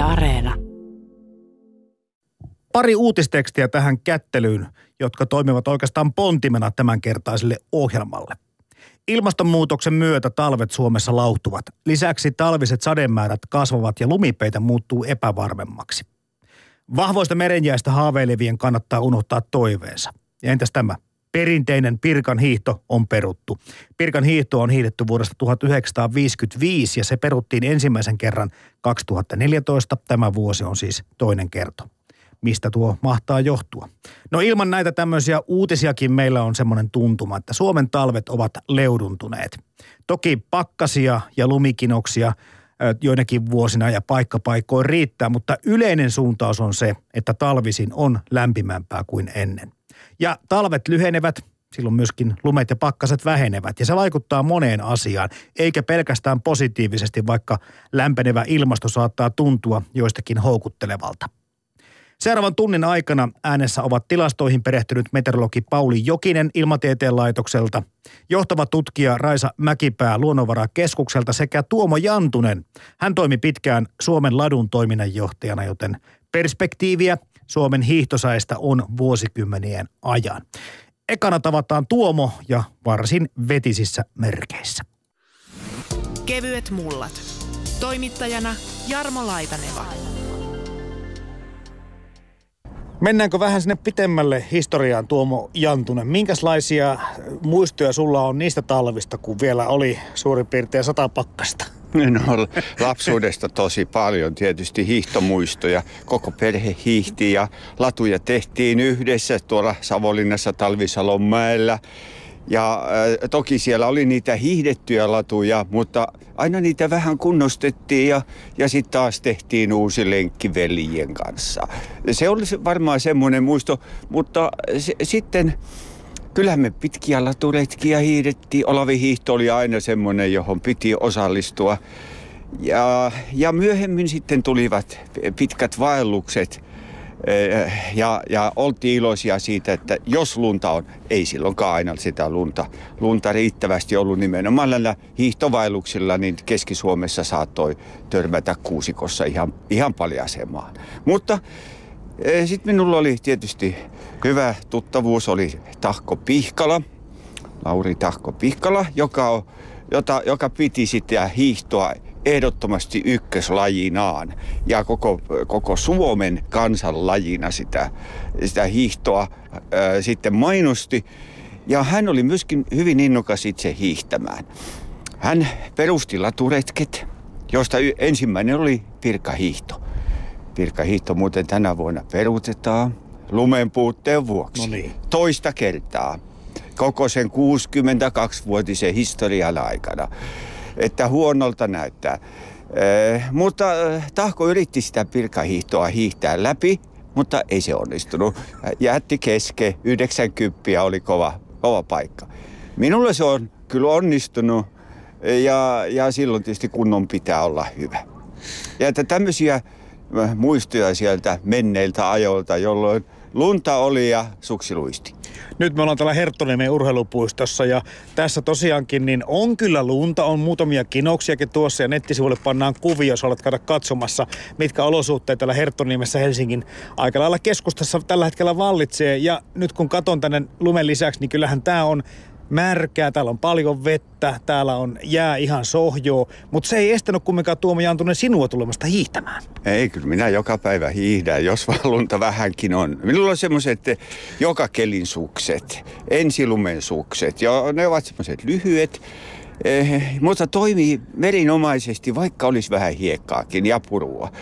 Areena. Pari uutistekstiä tähän kättelyyn, jotka toimivat oikeastaan pontimena tämänkertaiselle ohjelmalle. Ilmastonmuutoksen myötä talvet Suomessa lauhtuvat. Lisäksi talviset sademäärät kasvavat ja lumipeitä muuttuu epävarmemmaksi. Vahvoista merenjäistä haaveilevien kannattaa unohtaa toiveensa. Ja entäs tämä? Perinteinen Pirkan hiihto on peruttu. Pirkan hiihto on hiihdetty vuodesta 1955 ja se peruttiin ensimmäisen kerran 2014. Tämä vuosi on siis toinen kerto. Mistä tuo mahtaa johtua? No ilman näitä tämmöisiä uutisiakin meillä on semmoinen tuntuma, että Suomen talvet ovat leuduntuneet. Toki pakkasia ja lumikinoksia joinakin vuosina ja paikkapaikkoin riittää, mutta yleinen suuntaus on se, että talvisin on lämpimämpää kuin ennen. Ja talvet lyhenevät, silloin myöskin lumet ja pakkaset vähenevät ja se vaikuttaa moneen asiaan, eikä pelkästään positiivisesti, vaikka lämpenevä ilmasto saattaa tuntua joistakin houkuttelevalta. Seuraavan tunnin aikana äänessä ovat tilastoihin perehtynyt meteorologi Pauli Jokinen Ilmatieteen laitokselta, johtava tutkija Raisa Mäkipää Luonnonvarakeskukselta sekä Tuomo Jantunen. Hän toimi pitkään Suomen ladun toiminnanjohtajana, joten perspektiiviä Suomen hiihtosäistä on vuosikymmenien ajan. Ekana tavataan Tuomo ja varsin vetisissä merkeissä. Kevyet mullat. Toimittajana Jarmo Laitaneva. Mennäänkö vähän sinne pitemmälle historiaan, Tuomo Jantunen? Minkälaisia muistoja sulla on niistä talvista, kun vielä oli suurin piirtein sata pakkasta? No, lapsuudesta tosi paljon tietysti hiihtomuistoja. Koko perhe hiihti ja latuja tehtiin yhdessä tuolla Savonlinnassa Talvisalonmäellä. Ja äh, toki siellä oli niitä hiihdettyjä latuja, mutta aina niitä vähän kunnostettiin ja, ja sitten taas tehtiin uusi lenkki veljien kanssa. Se oli varmaan semmoinen muisto, mutta se, sitten kyllähän me pitkiä laturetkiä hiihdettiin. Olavi hiihto oli aina semmoinen, johon piti osallistua. Ja, ja myöhemmin sitten tulivat pitkät vaellukset – ja, ja oltiin iloisia siitä, että jos lunta on, ei silloinkaan aina sitä lunta, lunta riittävästi ollut nimenomaan näillä hiihtovailuksilla, niin Keski-Suomessa saattoi törmätä kuusikossa ihan, ihan paljasemaan. Mutta eh, sitten minulla oli tietysti hyvä tuttavuus, oli Tahko Pihkala, Lauri Tahko Pihkala, joka, jota, joka piti sitten hiihtoa ehdottomasti ykköslajinaan ja koko, koko Suomen kansanlajina sitä, sitä hiihtoa ää, sitten mainosti. Ja hän oli myöskin hyvin innokas itse hiihtämään. Hän perusti laturetket, josta ensimmäinen oli pirkahiihto. Pirkahiihto muuten tänä vuonna peruutetaan lumen puutteen vuoksi. No niin. Toista kertaa koko sen 62-vuotisen historian aikana että huonolta näyttää. Eh, mutta eh, Tahko yritti sitä pirkahiihtoa hiihtää läpi, mutta ei se onnistunut. Jätti keske, 90 oli kova, kova paikka. Minulle se on kyllä onnistunut ja, ja silloin tietysti kunnon pitää olla hyvä. Ja että tämmöisiä eh, muistoja sieltä menneiltä ajoilta, jolloin lunta oli ja suksi luisti. Nyt me ollaan täällä Herttoniemen urheilupuistossa ja tässä tosiaankin niin on kyllä lunta, on muutamia kinoksiakin tuossa ja nettisivuille pannaan kuvia, jos olet käydä katsomassa, mitkä olosuhteet täällä Herttoniemessä Helsingin aika lailla keskustassa tällä hetkellä vallitsee. Ja nyt kun katon tänne lumen lisäksi, niin kyllähän tämä on märkää, täällä on paljon vettä, täällä on jää ihan sohjoa, mutta se ei estänyt kumminkaan Tuomo Jantunen sinua tulemasta hiihtämään. Ei, kyllä minä joka päivä hiihdän, jos vaan lunta vähänkin on. Minulla on semmoiset joka kelin sukset, ensilumen sukset, ja ne ovat semmoiset lyhyet, eh, mutta toimii merinomaisesti, vaikka olisi vähän hiekkaakin ja purua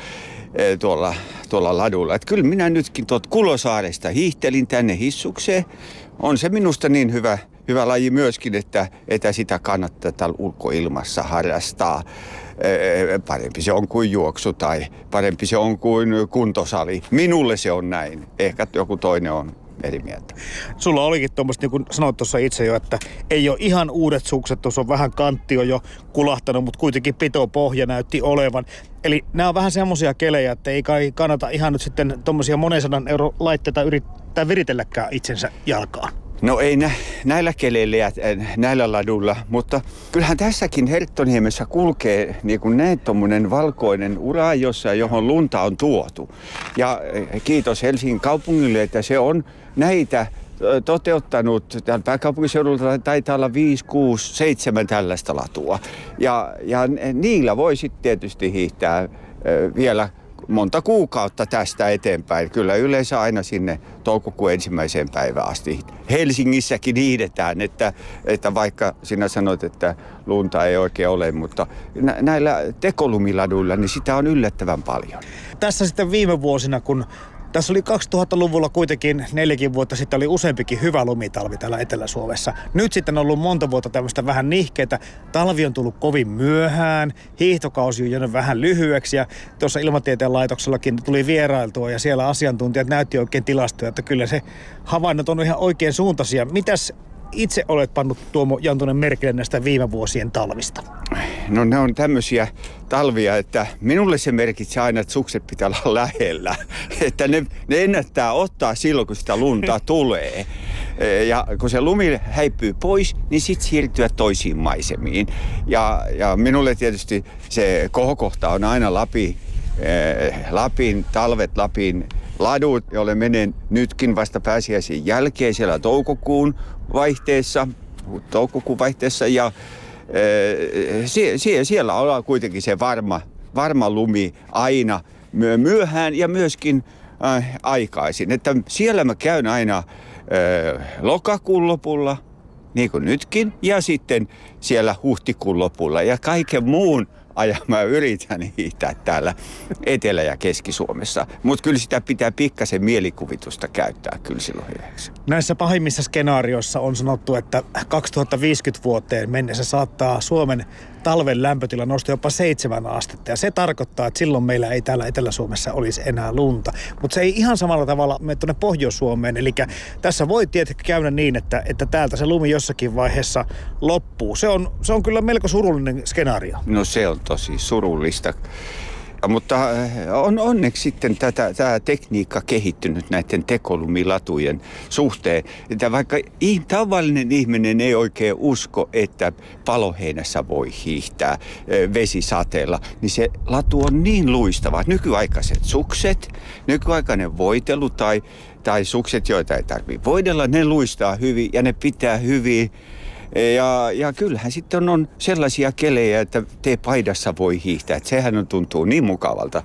eh, tuolla, tuolla ladulla. Et kyllä minä nytkin tuot Kulosaaresta hiihtelin tänne hissukseen. On se minusta niin hyvä hyvä laji myöskin, että, että sitä kannattaa täällä ulkoilmassa harrastaa. Parempi se on kuin juoksu tai parempi se on kuin kuntosali. Minulle se on näin. Ehkä joku toinen on eri mieltä. Sulla olikin tuommoista, niin kuin sanoit tuossa itse jo, että ei ole ihan uudet sukset, tuossa on vähän kantti on jo kulahtanut, mutta kuitenkin pito pohja näytti olevan. Eli nämä on vähän semmoisia kelejä, että ei kai kannata ihan nyt sitten tuommoisia monen sadan euro laitteita yrittää viritelläkään itsensä jalkaan. No ei nä, näillä keleillä ja näillä ladulla, mutta kyllähän tässäkin Herttoniemessä kulkee niin kuin näin tuommoinen valkoinen ura, jossa, johon lunta on tuotu. Ja eh, kiitos Helsingin kaupungille, että se on näitä toteuttanut täällä pääkaupunkiseudulla taitaa olla 5, 6, 7 tällaista latua. Ja, ja niillä voi sitten tietysti hiihtää vielä monta kuukautta tästä eteenpäin. Kyllä yleensä aina sinne toukokuun ensimmäiseen päivään asti. Helsingissäkin hiidetään, että, että vaikka sinä sanoit, että lunta ei oikein ole, mutta näillä tekolumiladuilla niin sitä on yllättävän paljon. Tässä sitten viime vuosina, kun tässä oli 2000-luvulla kuitenkin neljäkin vuotta sitten oli useampikin hyvä lumitalvi täällä Etelä-Suomessa. Nyt sitten on ollut monta vuotta tämmöistä vähän nihkeitä. Talvi on tullut kovin myöhään, hiihtokausi on jäänyt vähän lyhyeksi ja tuossa ilmatieteen laitoksellakin tuli vierailtua ja siellä asiantuntijat näytti oikein tilastoja, että kyllä se havainnot on ihan oikein suuntaisia. Mitäs itse olet pannut Tuomo Jantunen merkille näistä viime vuosien talvista? No ne on tämmöisiä talvia, että minulle se merkitsee aina, että sukset pitää olla lähellä. Että ne, ne ennättää ottaa silloin, kun sitä lunta tulee. Ja kun se lumi häipyy pois, niin sitten siirtyä toisiin maisemiin. Ja, ja minulle tietysti se kohokohta on aina Lapi, eh, Lapin, talvet Lapin ladut, jolle menen nytkin vasta pääsiäisen jälkeen siellä toukokuun vaihteessa, toukokuun vaihteessa ja e, sie, sie, siellä on kuitenkin se varma, varma lumi aina myöhään ja myöskin äh, aikaisin. Että siellä mä käyn aina äh, lokakuun lopulla, niin kuin nytkin, ja sitten siellä huhtikuun lopulla. Ja kaiken muun ajan mä yritän hiihtää täällä Etelä- ja Keski-Suomessa. Mutta kyllä sitä pitää pikkasen mielikuvitusta käyttää kyllä silloin hyväksi. Näissä pahimmissa skenaarioissa on sanottu, että 2050 vuoteen mennessä saattaa Suomen talven lämpötila nostaa jopa seitsemän astetta. Ja se tarkoittaa, että silloin meillä ei täällä Etelä-Suomessa olisi enää lunta. Mutta se ei ihan samalla tavalla mene tuonne Pohjois-Suomeen. Eli tässä voi tietenkin käydä niin, että, että täältä se lumi jossakin vaiheessa loppuu. Se on, se on kyllä melko surullinen skenaario. No se on tosi surullista. Mutta äh, on onneksi sitten tätä, tämä tekniikka kehittynyt näiden tekolumilatujen suhteen. Että vaikka tavallinen ihminen ei oikein usko, että paloheinässä voi hiihtää äh, vesisateella, niin se latu on niin luistava. Nykyaikaiset sukset, nykyaikainen voitelu tai, tai sukset, joita ei tarvitse voidella, ne luistaa hyvin ja ne pitää hyvin ja, ja kyllähän sitten on sellaisia kelejä, että te paidassa voi hiihtää. Että sehän on, tuntuu niin mukavalta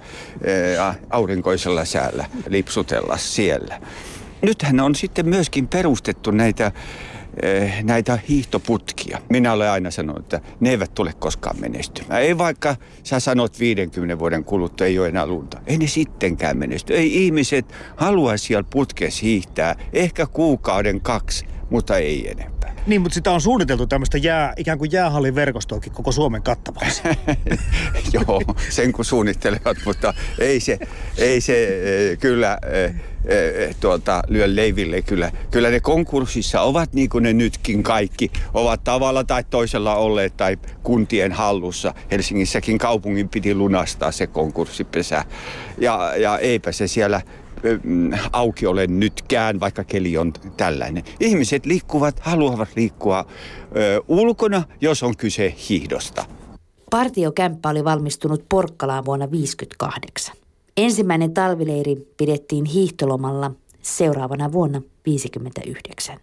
ää, aurinkoisella säällä lipsutella siellä. Nythän on sitten myöskin perustettu näitä näitä hiihtoputkia. Minä olen aina sanonut, että ne eivät tule koskaan menestymään. Ei vaikka sä sanot 50 vuoden kuluttua ei ole enää lunta. Ei ne sittenkään menesty. Ei ihmiset halua siellä putkessa hiihtää ehkä kuukauden kaksi, mutta ei enempää. Niin, mutta sitä on suunniteltu tämmöistä jää, ikään kuin jäähallin verkostoakin koko Suomen kattavaksi. Joo, sen kun suunnittelevat, mutta ei se, ei se eh, kyllä eh, eh, tuota, lyö leiville. Kyllä, kyllä ne konkurssissa ovat niin kuin ne nytkin kaikki, ovat tavalla tai toisella olleet tai kuntien hallussa. Helsingissäkin kaupungin piti lunastaa se konkurssipesä. Ja, ja eipä se siellä auki ole nytkään, vaikka keli on tällainen. Ihmiset liikkuvat, haluavat liikkua ö, ulkona, jos on kyse hiihdosta. Partiokämppä oli valmistunut Porkkalaan vuonna 1958. Ensimmäinen talvileiri pidettiin hiihtolomalla seuraavana vuonna 1959.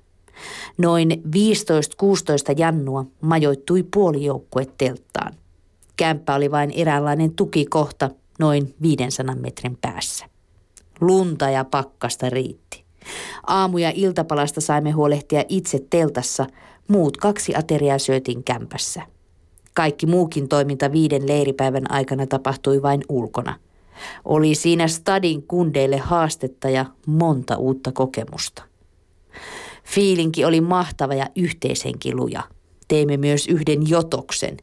Noin 15-16 jannua majoittui puolijoukkue telttaan. Kämppä oli vain eräänlainen tukikohta noin 500 metrin päässä. Lunta ja pakkasta riitti. Aamu- ja iltapalasta saimme huolehtia itse teltassa, muut kaksi ateriaa syötiin kämpässä. Kaikki muukin toiminta viiden leiripäivän aikana tapahtui vain ulkona. Oli siinä stadin kundeille haastetta ja monta uutta kokemusta. Fiilinki oli mahtava ja yhteishenki luja – teimme myös yhden jotoksen.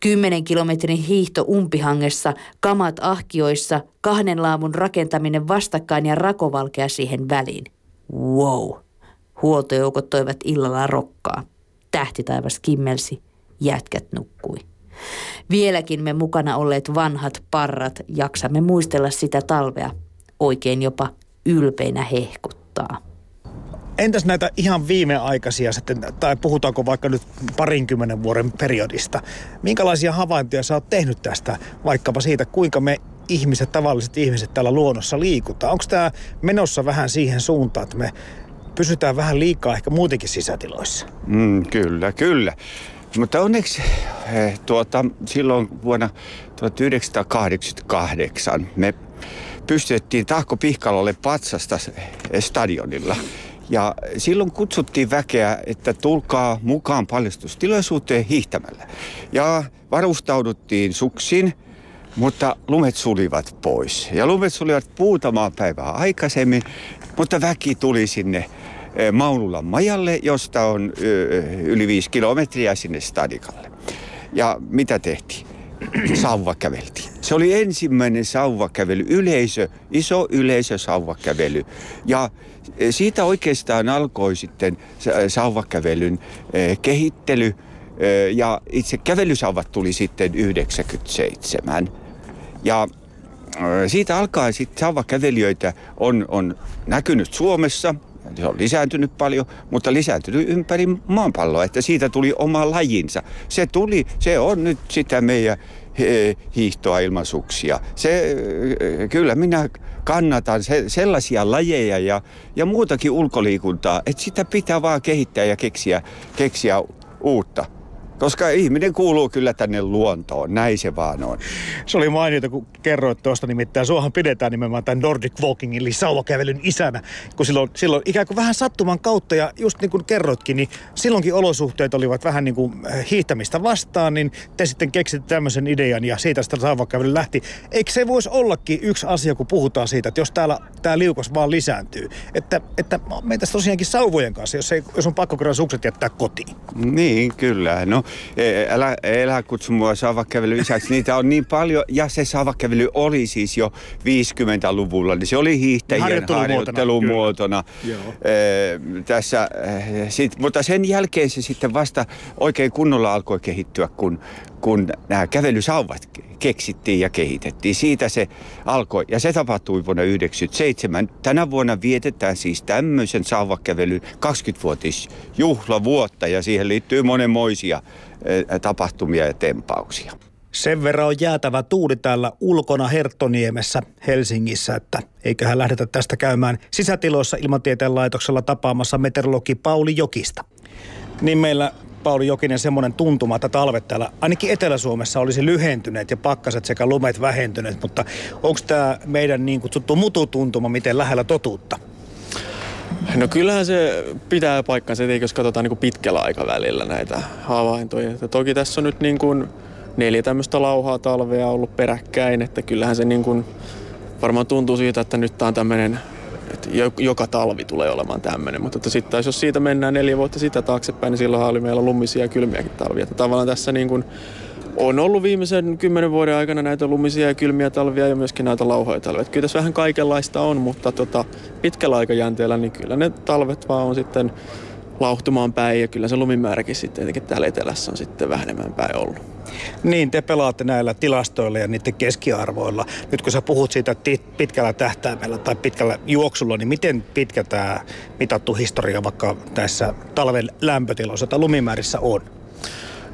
Kymmenen kilometrin hiihto umpihangessa, kamat ahkioissa, kahden laamun rakentaminen vastakkain ja rakovalkea siihen väliin. Wow! Huoltojoukot toivat illalla rokkaa. Tähtitaivas kimmelsi, jätkät nukkui. Vieläkin me mukana olleet vanhat parrat jaksamme muistella sitä talvea. Oikein jopa ylpeinä hehkuttaa. Entäs näitä ihan viimeaikaisia sitten, tai puhutaanko vaikka nyt parinkymmenen vuoden periodista? Minkälaisia havaintoja sä oot tehnyt tästä, vaikkapa siitä, kuinka me ihmiset, tavalliset ihmiset täällä luonnossa liikutaan? Onko tämä menossa vähän siihen suuntaan, että me pysytään vähän liikaa ehkä muutenkin sisätiloissa? Mm, kyllä, kyllä. Mutta onneksi eh, tuota, silloin vuonna 1988 me pystyttiin Tahko Pihkalolle patsasta stadionilla. Ja silloin kutsuttiin väkeä, että tulkaa mukaan paljastustilaisuuteen hiihtämällä. Ja varustauduttiin suksin, mutta lumet sulivat pois. Ja lumet sulivat muutamaa päivää aikaisemmin, mutta väki tuli sinne eh, Maunulan majalle, josta on yli viisi kilometriä sinne stadikalle. Ja mitä tehtiin? Sauva käveltiin. Se oli ensimmäinen sauvakävely, yleisö, iso yleisö sauvakävely. Ja e, siitä oikeastaan alkoi sitten sauvakävelyn e, kehittely. Ja itse kävelysauvat tuli sitten 97. Ja siitä alkaen sitten sauvakävelijöitä on, on näkynyt Suomessa – se on lisääntynyt paljon, mutta lisääntynyt ympäri maanpalloa, että siitä tuli oma lajinsa. Se tuli, se on nyt sitä meidän hiihtoa ilman suksia. Se, kyllä minä kannatan se, sellaisia lajeja ja, ja muutakin ulkoliikuntaa, että sitä pitää vaan kehittää ja keksiä, keksiä uutta. Koska ihminen kuuluu kyllä tänne luontoon, näin se vaan on. Se oli mainiota, kun kerroit tuosta nimittäin. Suohan pidetään nimenomaan tämän Nordic Walkingin, eli sauvakävelyn isänä. Kun silloin, silloin ikään kuin vähän sattuman kautta, ja just niin kuin kerroitkin, niin silloinkin olosuhteet olivat vähän niin kuin äh, hiihtämistä vastaan, niin te sitten keksitte tämmöisen idean, ja siitä sitä sauvakävely lähti. Eikö se voisi ollakin yksi asia, kun puhutaan siitä, että jos täällä tämä liukas vaan lisääntyy, että, että meitä tosiaankin sauvojen kanssa, jos, ei, jos on pakko kerran sukset jättää kotiin. Niin, kyllä. No älä, älä kutsu mua saavakävely isäksi. Niitä on niin paljon. Ja se saavakävely oli siis jo 50-luvulla. Niin se oli hiihtäjien harjoittelumuotona. tässä, sit, mutta sen jälkeen se sitten vasta oikein kunnolla alkoi kehittyä, kun, kun nämä kävelysauvat keksittiin ja kehitettiin. Siitä se alkoi ja se tapahtui vuonna 1997. Tänä vuonna vietetään siis tämmöisen sauvakävelyn 20-vuotis juhlavuotta ja siihen liittyy monenmoisia tapahtumia ja tempauksia. Sen verran on jäätävä tuuli täällä ulkona Herttoniemessä Helsingissä, että eiköhän lähdetä tästä käymään sisätiloissa ilmatieteen laitoksella tapaamassa meteorologi Pauli Jokista. Niin meillä Pauli Jokinen semmoinen tuntuma, että talvet täällä ainakin Etelä-Suomessa olisi lyhentyneet ja pakkaset sekä lumet vähentyneet, mutta onko tämä meidän niin kutsuttu mututuntuma miten lähellä totuutta? No kyllähän se pitää paikkansa, että jos katsotaan niin kuin pitkällä aikavälillä näitä havaintoja. Että toki tässä on nyt niin kuin neljä tämmöistä lauhaa talvea ollut peräkkäin, että kyllähän se niin kuin varmaan tuntuu siitä, että nyt tämä on tämmöinen että joka talvi tulee olemaan tämmöinen. Mutta sitten jos siitä mennään neljä vuotta sitä taaksepäin, niin silloin oli meillä lumisia ja kylmiäkin talvia. Tavallaan tässä niin kuin on ollut viimeisen kymmenen vuoden aikana näitä lumisia ja kylmiä talvia ja myöskin näitä lauhoja talvia. Kyllä tässä vähän kaikenlaista on, mutta tota, pitkällä aikajänteellä niin kyllä ne talvet vaan on sitten lauhtumaan päin ja kyllä se lumimääräkin sitten tietenkin täällä etelässä on sitten vähenemään päin ollut. Niin, te pelaatte näillä tilastoilla ja niiden keskiarvoilla. Nyt kun sä puhut siitä pitkällä tähtäimellä tai pitkällä juoksulla, niin miten pitkä tämä mitattu historia vaikka tässä talven lämpötiloissa tai lumimäärissä on?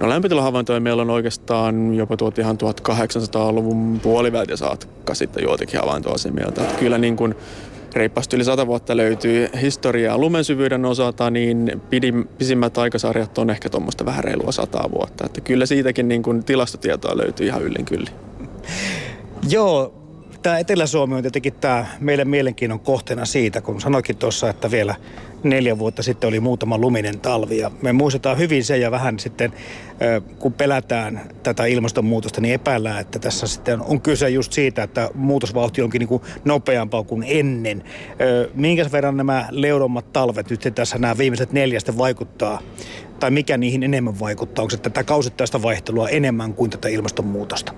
No lämpötilahavaintoja meillä on oikeastaan jopa tuot ihan 1800-luvun puolivältä saakka sitten joitakin havaintoasemia. Kyllä niin kuin reippaasti yli sata vuotta löytyy historiaa lumen syvyyden osalta, niin pidim, pisimmät aikasarjat on ehkä tuommoista vähän reilua sataa vuotta. Että kyllä siitäkin niin kuin tilastotietoa löytyy ihan yllin kyllin. Joo, tämä Etelä-Suomi on tietenkin tämä meidän mielenkiinnon kohteena siitä, kun sanoikin tuossa, että vielä neljä vuotta sitten oli muutama luminen talvi. Ja me muistetaan hyvin se ja vähän sitten, kun pelätään tätä ilmastonmuutosta, niin epäillään, että tässä sitten on kyse just siitä, että muutosvauhti onkin niin kuin nopeampaa kuin ennen. Minkä verran nämä leudommat talvet nyt tässä nämä viimeiset neljästä vaikuttaa tai mikä niihin enemmän vaikuttaa? Onko tätä kausittaista vaihtelua enemmän kuin tätä ilmastonmuutosta?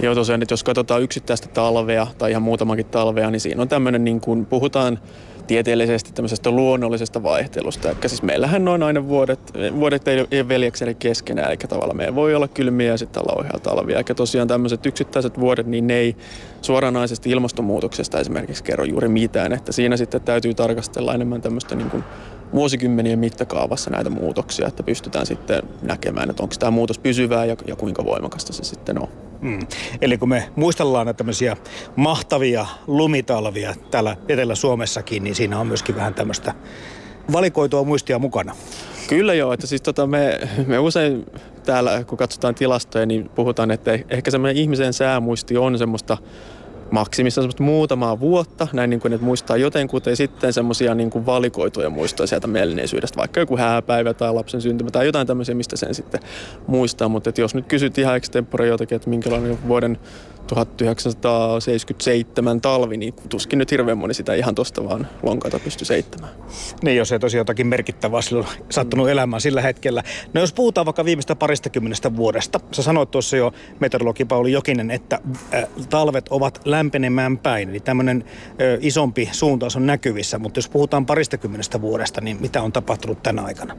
Joo, tosiaan, että jos katsotaan yksittäistä talvea tai ihan muutamakin talvea, niin siinä on tämmöinen, niin kuin puhutaan tieteellisesti tämmöisestä luonnollisesta vaihtelusta. Eli siis meillähän on aina vuodet, vuodet ei, ei veljekseni keskenään, eli tavallaan meillä voi olla kylmiä ja sitten lauhea talvia. Eikä tosiaan tämmöiset yksittäiset vuodet, niin ne ei suoranaisesti ilmastonmuutoksesta esimerkiksi kerro juuri mitään. Että siinä sitten täytyy tarkastella enemmän tämmöistä niin kuin vuosikymmenien mittakaavassa näitä muutoksia, että pystytään sitten näkemään, että onko tämä muutos pysyvää ja, ja kuinka voimakasta se sitten on. Mm. Eli kun me muistellaan näitä tämmöisiä mahtavia lumitalvia täällä Etelä-Suomessakin, niin siinä on myöskin vähän tämmöistä valikoitua muistia mukana. Kyllä joo, että siis tota me, me usein täällä, kun katsotaan tilastoja, niin puhutaan, että ehkä semmoinen ihmisen säämuisti on semmoista maksimissa semmoista muutamaa vuotta, näin niin kuin, että muistaa jotenkuten, ja sitten semmoisia niin kuin valikoituja muistoja sieltä menneisyydestä, vaikka joku hääpäivä tai lapsen syntymä tai jotain tämmöisiä, mistä sen sitten muistaa. Mutta jos nyt kysyt ihan extempore jotakin, että minkälainen vuoden 1977 talvi, niin tuskin nyt hirveän moni sitä ihan tosta vaan lonkata pysty seittämään. Niin, jos ei tosiaan jotakin merkittävää silloin sattunut elämään sillä hetkellä. No jos puhutaan vaikka viimeistä paristakymmenestä vuodesta. Sä sanoit tuossa jo, meteorologi Pauli Jokinen, että äh, talvet ovat lämpenemään päin. Eli tämmöinen äh, isompi suuntaus on näkyvissä. Mutta jos puhutaan paristakymmenestä vuodesta, niin mitä on tapahtunut tänä aikana?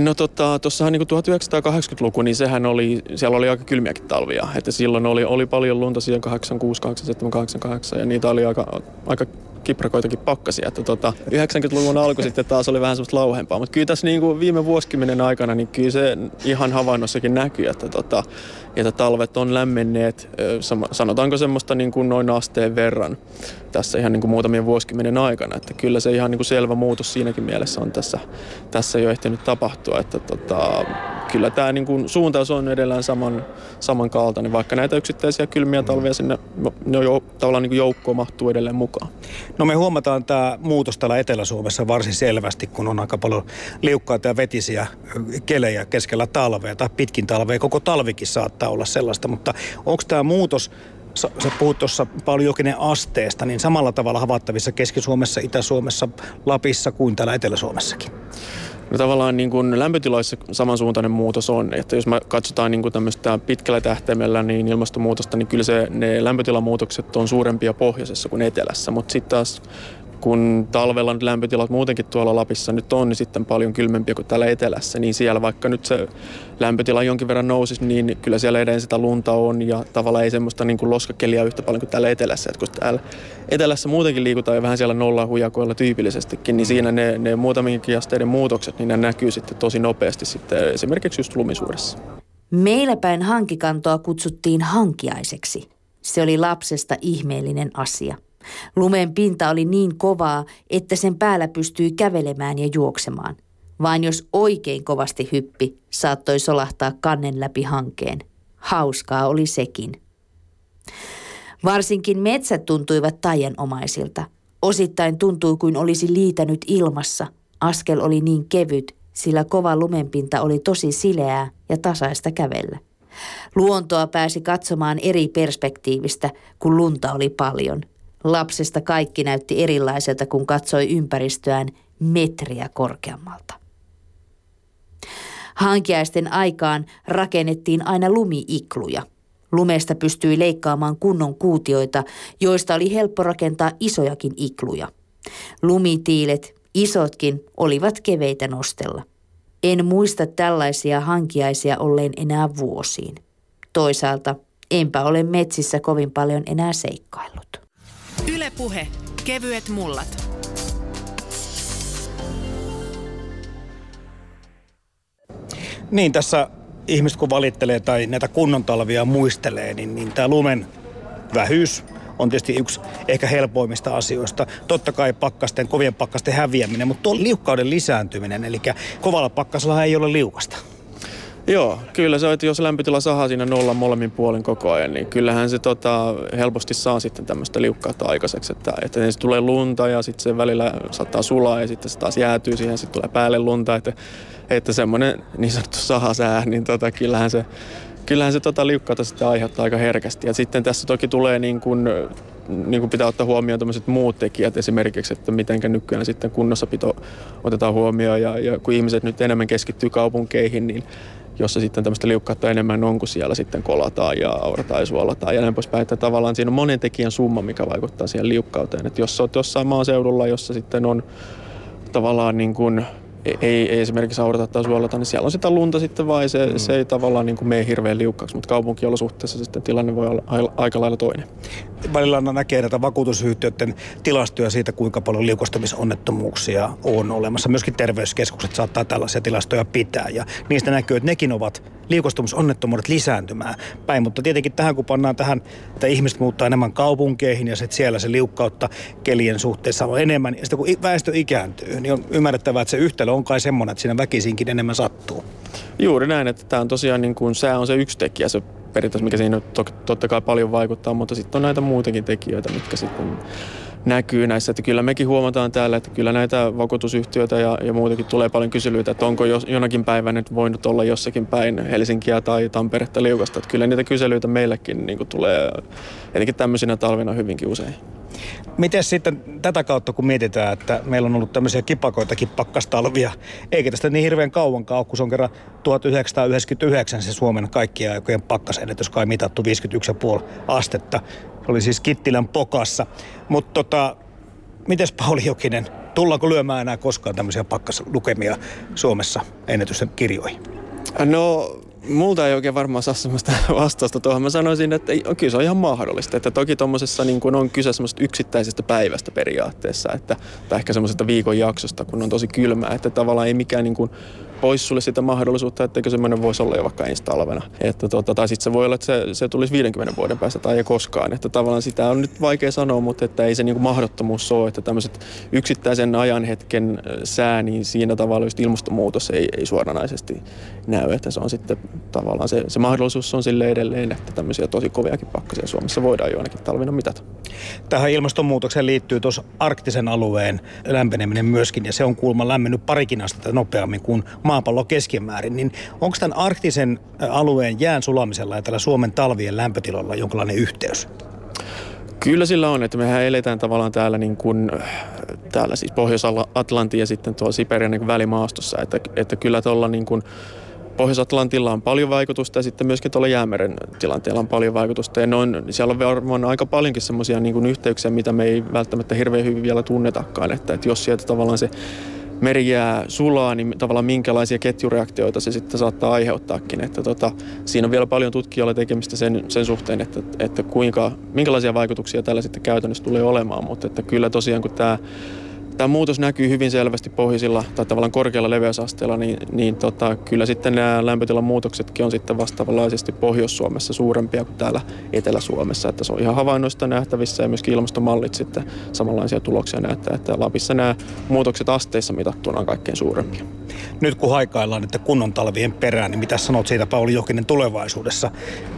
No tota, tuossahan niin 1980-luku, niin sehän oli, siellä oli aika kylmiäkin talvia. Että silloin oli, oli paljon lunta siihen 86, 87, 88 ja niitä oli aika, aika kiprakoitakin pakkasia. Että tota, 90-luvun alku sitten taas oli vähän semmoista lauhempaa. Mutta kyllä tässä niin kuin viime vuosikymmenen aikana, niin kyllä se ihan havainnossakin näkyy, että, tota, että talvet on lämmenneet, sanotaanko semmoista niin kuin noin asteen verran tässä ihan niin kuin muutamien vuosikymmenen aikana. Että kyllä se ihan niin kuin selvä muutos siinäkin mielessä on tässä, tässä jo ehtinyt tapahtua. Että tota, kyllä tämä niin kuin suuntaus on edelleen saman, samankaltainen, vaikka näitä yksittäisiä kylmiä talvia sinne no, jo, tavallaan niin joukkoon mahtuu edelleen mukaan. No me huomataan tämä muutos täällä Etelä-Suomessa varsin selvästi, kun on aika paljon liukkaita ja vetisiä kelejä keskellä talvea tai pitkin talvea. Koko talvikin saattaa olla sellaista, mutta onko tämä muutos sä puhut tuossa paljon Jokinen asteesta, niin samalla tavalla havaittavissa Keski-Suomessa, Itä-Suomessa, Lapissa kuin täällä Etelä-Suomessakin? No tavallaan niin kuin lämpötiloissa samansuuntainen muutos on, että jos me katsotaan niin kuin tämmöistä pitkällä tähtäimellä niin ilmastonmuutosta, niin kyllä se, ne lämpötilamuutokset on suurempia pohjoisessa kuin etelässä, mutta sitten taas kun talvella nyt lämpötilat muutenkin tuolla Lapissa nyt on, niin sitten paljon kylmempiä kuin täällä etelässä, niin siellä vaikka nyt se lämpötila jonkin verran nousisi, niin kyllä siellä edelleen sitä lunta on ja tavallaan ei semmoista niin kuin loskakeliä yhtä paljon kuin täällä etelässä. Et kun täällä etelässä muutenkin liikutaan jo vähän siellä nolla hujakoilla tyypillisestikin, niin siinä ne, ne muutamienkin asteiden muutokset, niin ne näkyy sitten tosi nopeasti sitten esimerkiksi just lumisuudessa. Meillä päin hankikantoa kutsuttiin hankiaiseksi. Se oli lapsesta ihmeellinen asia – Lumen pinta oli niin kovaa, että sen päällä pystyi kävelemään ja juoksemaan. Vain jos oikein kovasti hyppi, saattoi solahtaa kannen läpi hankeen. Hauskaa oli sekin. Varsinkin metsät tuntuivat taianomaisilta. Osittain tuntui kuin olisi liitänyt ilmassa. Askel oli niin kevyt, sillä kova lumenpinta oli tosi sileää ja tasaista kävellä. Luontoa pääsi katsomaan eri perspektiivistä, kun lunta oli paljon – Lapsesta kaikki näytti erilaiselta, kun katsoi ympäristöään metriä korkeammalta. Hankiaisten aikaan rakennettiin aina lumiikluja. Lumesta pystyi leikkaamaan kunnon kuutioita, joista oli helppo rakentaa isojakin ikluja. Lumitiilet, isotkin, olivat keveitä nostella. En muista tällaisia hankiaisia olleen enää vuosiin. Toisaalta enpä ole metsissä kovin paljon enää seikkaillut. Ylepuhe kevyet mullat. Niin, tässä ihmiset kun valittelee tai näitä kunnon talvia muistelee, niin, niin tämä lumen vähyys on tietysti yksi ehkä helpoimmista asioista. Totta kai pakkasten, kovien pakkasten häviäminen, mutta tuo liukkauden lisääntyminen, eli kovalla pakkasella ei ole liukasta. Joo, kyllä se on, että jos lämpötila saa siinä nollan molemmin puolin koko ajan, niin kyllähän se tota, helposti saa sitten tämmöistä liukkautta aikaiseksi. Että, että se tulee lunta ja sitten se välillä saattaa sulaa ja sitten se taas jäätyy siihen, sitten tulee päälle lunta. Että, että semmoinen niin sanottu sahasää, niin tota, kyllähän se, kyllähän se tota liukkautta sitten aiheuttaa aika herkästi. Ja sitten tässä toki tulee niin kuin, niin kuin pitää ottaa huomioon tämmöiset muut tekijät esimerkiksi, että miten nykyään sitten kunnossapito otetaan huomioon ja, ja kun ihmiset nyt enemmän keskittyy kaupunkeihin, niin jossa sitten tämmöistä liukkautta enemmän on, kun siellä sitten kolataan ja aurataan ja suolataan ja näin poispäin. Että tavallaan siinä on monen tekijän summa, mikä vaikuttaa siihen liukkauteen. Että jos olet jossain maaseudulla, jossa sitten on tavallaan niin kuin ei, ei esimerkiksi aurata tai suolata, niin siellä on sitä lunta sitten vai se, mm. se ei tavallaan niin kuin mene hirveän liukkaaksi, mutta kaupunkiolosuhteessa sitten tilanne voi olla aika lailla toinen. välillä näkee näitä vakuutusyhtiöiden tilastoja siitä, kuinka paljon liukostamisonnettomuuksia on olemassa. Myöskin terveyskeskukset saattaa tällaisia tilastoja pitää ja niistä näkyy, että nekin ovat liukostumusonnettomuudet lisääntymään päin. Mutta tietenkin tähän, kun pannaan tähän, että ihmiset muuttaa enemmän kaupunkeihin ja sitten siellä se liukkautta kelien suhteessa on enemmän. Ja sitten kun väestö ikääntyy, niin on ymmärrettävää, että se yhtälö on kai semmoinen, että siinä väkisinkin enemmän sattuu. Juuri näin, että tämä on tosiaan niin kuin, sää on se yksi tekijä, se periaatteessa, mikä siinä to, totta kai paljon vaikuttaa, mutta sitten on näitä muitakin tekijöitä, mitkä sitten näkyy näissä. Että kyllä mekin huomataan täällä, että kyllä näitä vakuutusyhtiöitä ja, ja muutakin tulee paljon kyselyitä, että onko jo, jonakin päivänä nyt voinut olla jossakin päin Helsinkiä tai Tamperetta liukasta. Että kyllä niitä kyselyitä meillekin niin tulee etenkin tämmöisinä talvina hyvinkin usein. Miten sitten tätä kautta, kun mietitään, että meillä on ollut tämmöisiä kipakoitakin pakkastalvia, eikä tästä niin hirveän kauan ole, kun se on kerran 1999 se Suomen kaikkien aikojen pakkasennätys kai mitattu 51,5 astetta. Oli siis Kittilän pokassa. Mutta tota, mites Pauli Jokinen, tullaanko lyömään enää koskaan tämmöisiä pakkaslukemia Suomessa ennätysten kirjoihin? No multa ei oikein varmaan saa sellaista vastausta tuohon. Mä sanoisin, että ei, kyllä se on ihan mahdollista. Että toki tuommoisessa niin on kyse semmoista yksittäisestä päivästä periaatteessa, että, tai ehkä semmoisesta viikon jaksosta, kun on tosi kylmää. Että tavallaan ei mikään niin kuin pois sulle sitä mahdollisuutta, etteikö semmoinen voisi olla jo vaikka ensi talvena. Että tota, tai sitten se voi olla, että se, se tulisi 50 vuoden päästä tai ei koskaan. Että tavallaan sitä on nyt vaikea sanoa, mutta että ei se niin kuin mahdottomuus ole, että tämmöiset yksittäisen ajan hetken sää, niin siinä tavalla just ilmastonmuutos ei, ei suoranaisesti näy. Että se on sitten tavallaan se, se mahdollisuus on sille edelleen, että tämmöisiä tosi koviakin pakkasia Suomessa voidaan jo ainakin talvina mitata. Tähän ilmastonmuutokseen liittyy tuossa arktisen alueen lämpeneminen myöskin, ja se on kuulemma lämmennyt parikin astetta nopeammin kuin maapallo keskimäärin. Niin onko tämän arktisen alueen jään sulamisella ja tällä Suomen talvien lämpötilalla jonkinlainen yhteys? Kyllä sillä on, että mehän eletään tavallaan täällä, niin kuin, täällä siis Pohjois-Atlantin ja sitten tuolla Siperian niin välimaastossa, että, että kyllä tuolla niin kuin, Pohjois-Atlantilla on paljon vaikutusta ja sitten myöskin tuolla Jäämeren tilanteella on paljon vaikutusta. Ja on, siellä on varmaan aika paljonkin semmoisia niin yhteyksiä, mitä me ei välttämättä hirveän hyvin vielä tunnetakaan. Että, että jos sieltä tavallaan se meri jää sulaa, niin tavallaan minkälaisia ketjureaktioita se sitten saattaa aiheuttaakin. Että tota, siinä on vielä paljon tutkijoilla tekemistä sen, sen suhteen, että, että kuinka, minkälaisia vaikutuksia tällä sitten käytännössä tulee olemaan. Mutta että kyllä tosiaan kun tämä Tämä muutos näkyy hyvin selvästi pohjoisilla tai tavallaan korkealla leveysasteella, niin, niin tota, kyllä sitten nämä lämpötilan muutoksetkin on sitten vastaavanlaisesti Pohjois-Suomessa suurempia kuin täällä Etelä-Suomessa. Että se on ihan havainnoista nähtävissä ja myöskin ilmastomallit sitten samanlaisia tuloksia näyttää, että Lapissa nämä muutokset asteissa mitattuna on kaikkein suurempia. Nyt kun haikaillaan että kunnon talvien perään, niin mitä sanot siitä Pauli Jokinen tulevaisuudessa?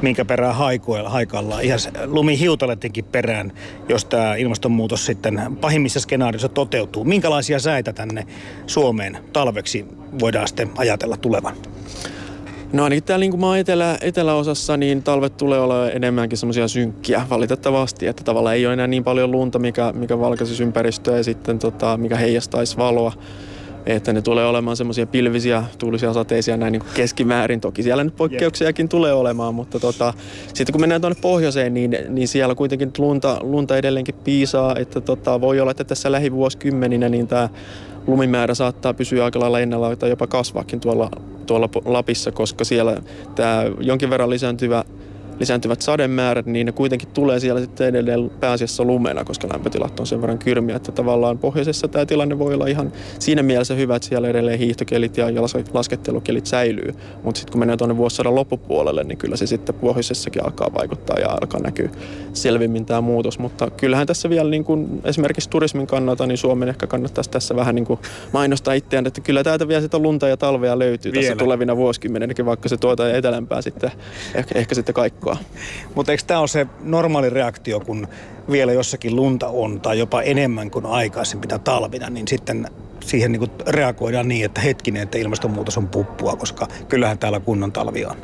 Minkä perään haikoilla, haikaillaan? Ihan lumihiutalettenkin perään, jos tämä ilmastonmuutos sitten pahimmissa skenaarioissa toteutuu. Minkälaisia säitä tänne Suomeen talveksi voidaan sitten ajatella tulevan? No ainakin täällä niin kuin maan etelä, eteläosassa, niin talvet tulee olla enemmänkin semmoisia synkkiä valitettavasti, että tavallaan ei ole enää niin paljon lunta, mikä, mikä valkaisisi ympäristöä ja sitten tota, mikä heijastaisi valoa että ne tulee olemaan semmoisia pilvisiä, tuulisia, sateisia näin niin keskimäärin. Toki siellä nyt poikkeuksiakin tulee olemaan, mutta tota, sitten kun mennään tuonne pohjoiseen, niin, niin siellä kuitenkin lunta, lunta edelleenkin piisaa, että tota, voi olla, että tässä lähivuosikymmeninä niin tämä lumimäärä saattaa pysyä aika lailla ennallaan tai jopa kasvaakin tuolla, tuolla Lapissa, koska siellä tämä jonkin verran lisääntyvä lisääntyvät sademäärät, niin ne kuitenkin tulee siellä sitten edelleen pääasiassa lumena, koska lämpötilat on sen verran kylmiä, että tavallaan pohjoisessa tämä tilanne voi olla ihan siinä mielessä hyvä, että siellä edelleen hiihtokelit ja laskettelukelit säilyy, mutta sitten kun mennään tuonne vuosisadan loppupuolelle, niin kyllä se sitten pohjoisessakin alkaa vaikuttaa ja alkaa näkyä selvimmin tämä muutos, mutta kyllähän tässä vielä niin kuin esimerkiksi turismin kannalta, niin Suomen ehkä kannattaisi tässä vähän niin kuin mainostaa itseään, että kyllä täältä vielä sitä lunta ja talvea löytyy vielä. tässä tulevina vuosikymmeninäkin, vaikka se tuota etelämpää sitten, ehkä, ehkä sitten kaikki viikkoa. Mutta eikö tämä ole se normaali reaktio, kun vielä jossakin lunta on tai jopa enemmän kuin aikaisempina talvina, niin sitten siihen niin reagoidaan niin, että hetkinen, että ilmastonmuutos on puppua, koska kyllähän täällä kunnon talvi on.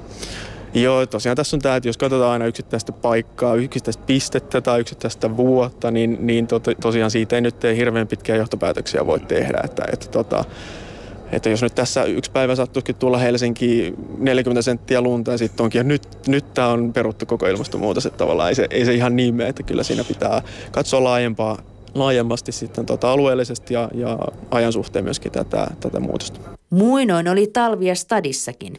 Joo, tosiaan tässä on tämä, että jos katsotaan aina yksittäistä paikkaa, yksittäistä pistettä tai yksittäistä vuotta, niin, niin to, tosiaan siitä ei nyt hirveän pitkiä johtopäätöksiä voi tehdä. Että, että tota, että jos nyt tässä yksi päivä sattuisikin tulla Helsinki 40 senttiä lunta ja sitten onkin, ja nyt, nyt tämä on peruttu koko ilmastonmuutos, että tavallaan ei se, ei se ihan niin mene, että kyllä siinä pitää katsoa laajempaa, laajemmasti sitten tota alueellisesti ja, ja ajan suhteen myöskin tätä, tätä muutosta. Muinoin oli talvia stadissakin.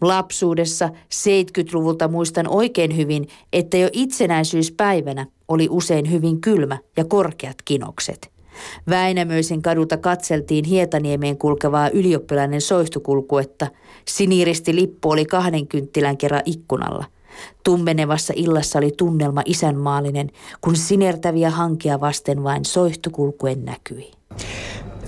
Lapsuudessa 70-luvulta muistan oikein hyvin, että jo itsenäisyyspäivänä oli usein hyvin kylmä ja korkeat kinokset. Väinämöisen kadulta katseltiin Hietaniemeen kulkevaa ylioppilainen soihtukulkuetta. Siniristi lippu oli kahden kynttilän kerran ikkunalla. Tummenevassa illassa oli tunnelma isänmaallinen, kun sinertäviä hankea vasten vain soihtukulkuen näkyi.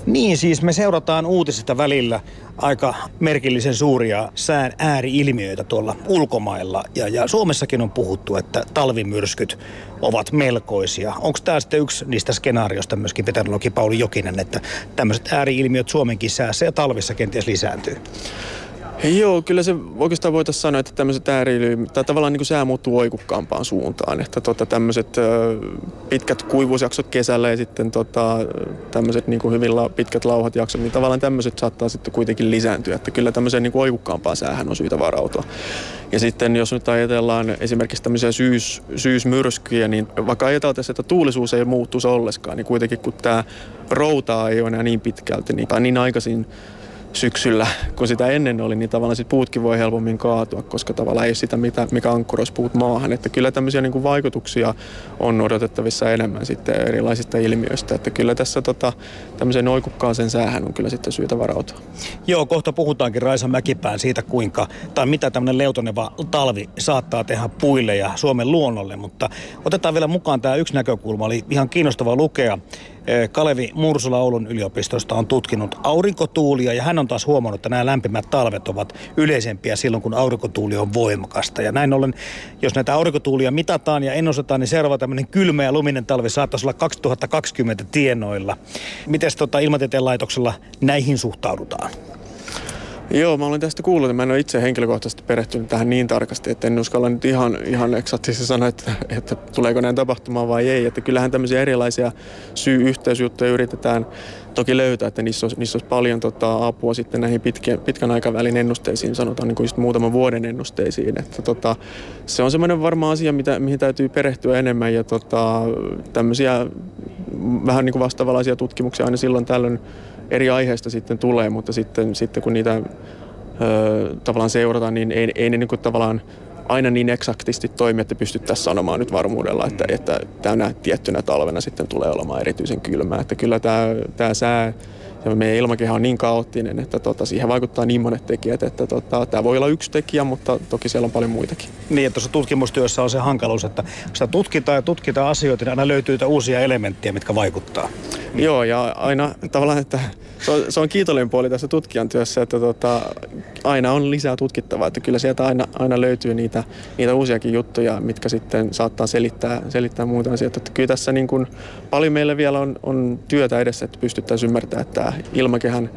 Niin siis me seurataan uutisista välillä aika merkillisen suuria sään ääriilmiöitä tuolla ulkomailla. Ja, ja Suomessakin on puhuttu, että talvimyrskyt ovat melkoisia. Onko tämä sitten yksi niistä skenaarioista myöskin veterologi Pauli Jokinen, että tämmöiset ääriilmiöt Suomenkin säässä ja talvissa kenties lisääntyy? Joo, kyllä se oikeastaan voitaisiin sanoa, että tämmöiset ääriily, tai tavallaan niin kuin sää muuttuu oikukkaampaan suuntaan. Että tota, tämmöiset pitkät kuivuusjaksot kesällä ja sitten tota, tämmöiset niin kuin hyvin la, pitkät lauhat jaksot, niin tavallaan tämmöiset saattaa sitten kuitenkin lisääntyä. Että kyllä tämmöiseen niin kuin oikukkaampaan säähän on syytä varautua. Ja sitten jos nyt ajatellaan esimerkiksi tämmöisiä syys, syysmyrskyjä, niin vaikka ajatellaan, että tuulisuus ei muuttuisi olleskaan, niin kuitenkin kun tämä routaa ei ole enää niin pitkälti, niin, tai niin aikaisin syksyllä, kun sitä ennen oli, niin tavallaan sit puutkin voi helpommin kaatua, koska tavallaan ei sitä, mitä, mikä ankkuroisi puut maahan. Että kyllä tämmöisiä niin kuin vaikutuksia on odotettavissa enemmän sitten erilaisista ilmiöistä. Että kyllä tässä tota, tämmöisen oikukkaaseen säähän on kyllä sitten syytä varautua. Joo, kohta puhutaankin Raisa Mäkipään siitä, kuinka tai mitä tämmöinen leutoneva talvi saattaa tehdä puille ja Suomen luonnolle, mutta otetaan vielä mukaan tämä yksi näkökulma. Oli ihan kiinnostava lukea Kalevi Mursula Oulun yliopistosta on tutkinut aurinkotuulia ja hän on taas huomannut, että nämä lämpimät talvet ovat yleisempiä silloin, kun aurinkotuuli on voimakasta. Ja näin ollen, jos näitä aurinkotuulia mitataan ja ennustetaan, niin seuraava tämmöinen kylmä ja luminen talvi saattaisi olla 2020 tienoilla. Miten tota ilmatieteen laitoksella näihin suhtaudutaan? Joo, mä olen tästä kuullut. Mä en ole itse henkilökohtaisesti perehtynyt tähän niin tarkasti, että en uskalla nyt ihan, ihan eksaktisesti sanoa, että, että tuleeko näin tapahtumaan vai ei. Että kyllähän tämmöisiä erilaisia syy-yhteysjuttuja yritetään toki löytää, että niissä olisi, niissä olisi paljon tota, apua sitten näihin pitkän, pitkän aikavälin ennusteisiin, sanotaan niin kuin just muutaman vuoden ennusteisiin. Että, tota, se on semmoinen varma asia, mitä, mihin täytyy perehtyä enemmän ja tota, tämmöisiä vähän niin kuin vastaavanlaisia tutkimuksia aina silloin tällöin eri aiheista sitten tulee, mutta sitten, sitten kun niitä ö, tavallaan seurataan, niin ei, ei ne niin kuin tavallaan aina niin eksaktisti toimi, että pystyttäisiin sanomaan nyt varmuudella, että, että tänä tiettynä talvena sitten tulee olemaan erityisen kylmää. Että kyllä tämä, tämä sää ja meidän ilmakehä on niin kaoottinen, että tota, siihen vaikuttaa niin monet tekijät, että tota, tämä voi olla yksi tekijä, mutta toki siellä on paljon muitakin. Niin, että tuossa tutkimustyössä on se hankaluus, että sitä tutkitaan ja tutkitaan asioita, niin aina löytyy uusia elementtejä, mitkä vaikuttaa. Joo, ja aina tavallaan, että se on, se on kiitollinen puoli tässä tutkijan työssä, että tota, aina on lisää tutkittavaa, että kyllä sieltä aina, aina löytyy niitä, niitä uusiakin juttuja, mitkä sitten saattaa selittää, selittää muuta asioita. Että kyllä tässä niin kuin, paljon meillä vielä on, on työtä edessä, että pystyttäisiin ymmärtämään, että ilmakehän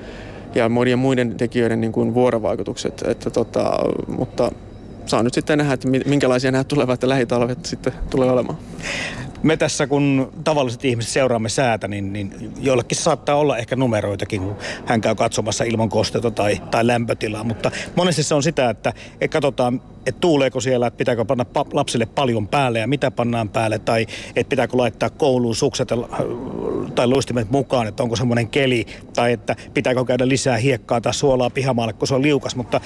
ja monien muiden tekijöiden niin kuin vuorovaikutukset, että tota, mutta saa nyt sitten nähdä, että minkälaisia nämä tulevat lähitalvet sitten tulee olemaan me tässä, kun tavalliset ihmiset seuraamme säätä, niin, niin joillekin saattaa olla ehkä numeroitakin, kun hän käy katsomassa ilman kostetta tai, tai lämpötilaa. Mutta monesti se on sitä, että, että katsotaan, että tuuleeko siellä, että pitääkö panna pa- lapsille paljon päälle ja mitä pannaan päälle, tai että pitääkö laittaa kouluun sukset tai luistimet mukaan, että onko semmoinen keli, tai että pitääkö käydä lisää hiekkaa tai suolaa pihamaalle, kun se on liukas. Mutta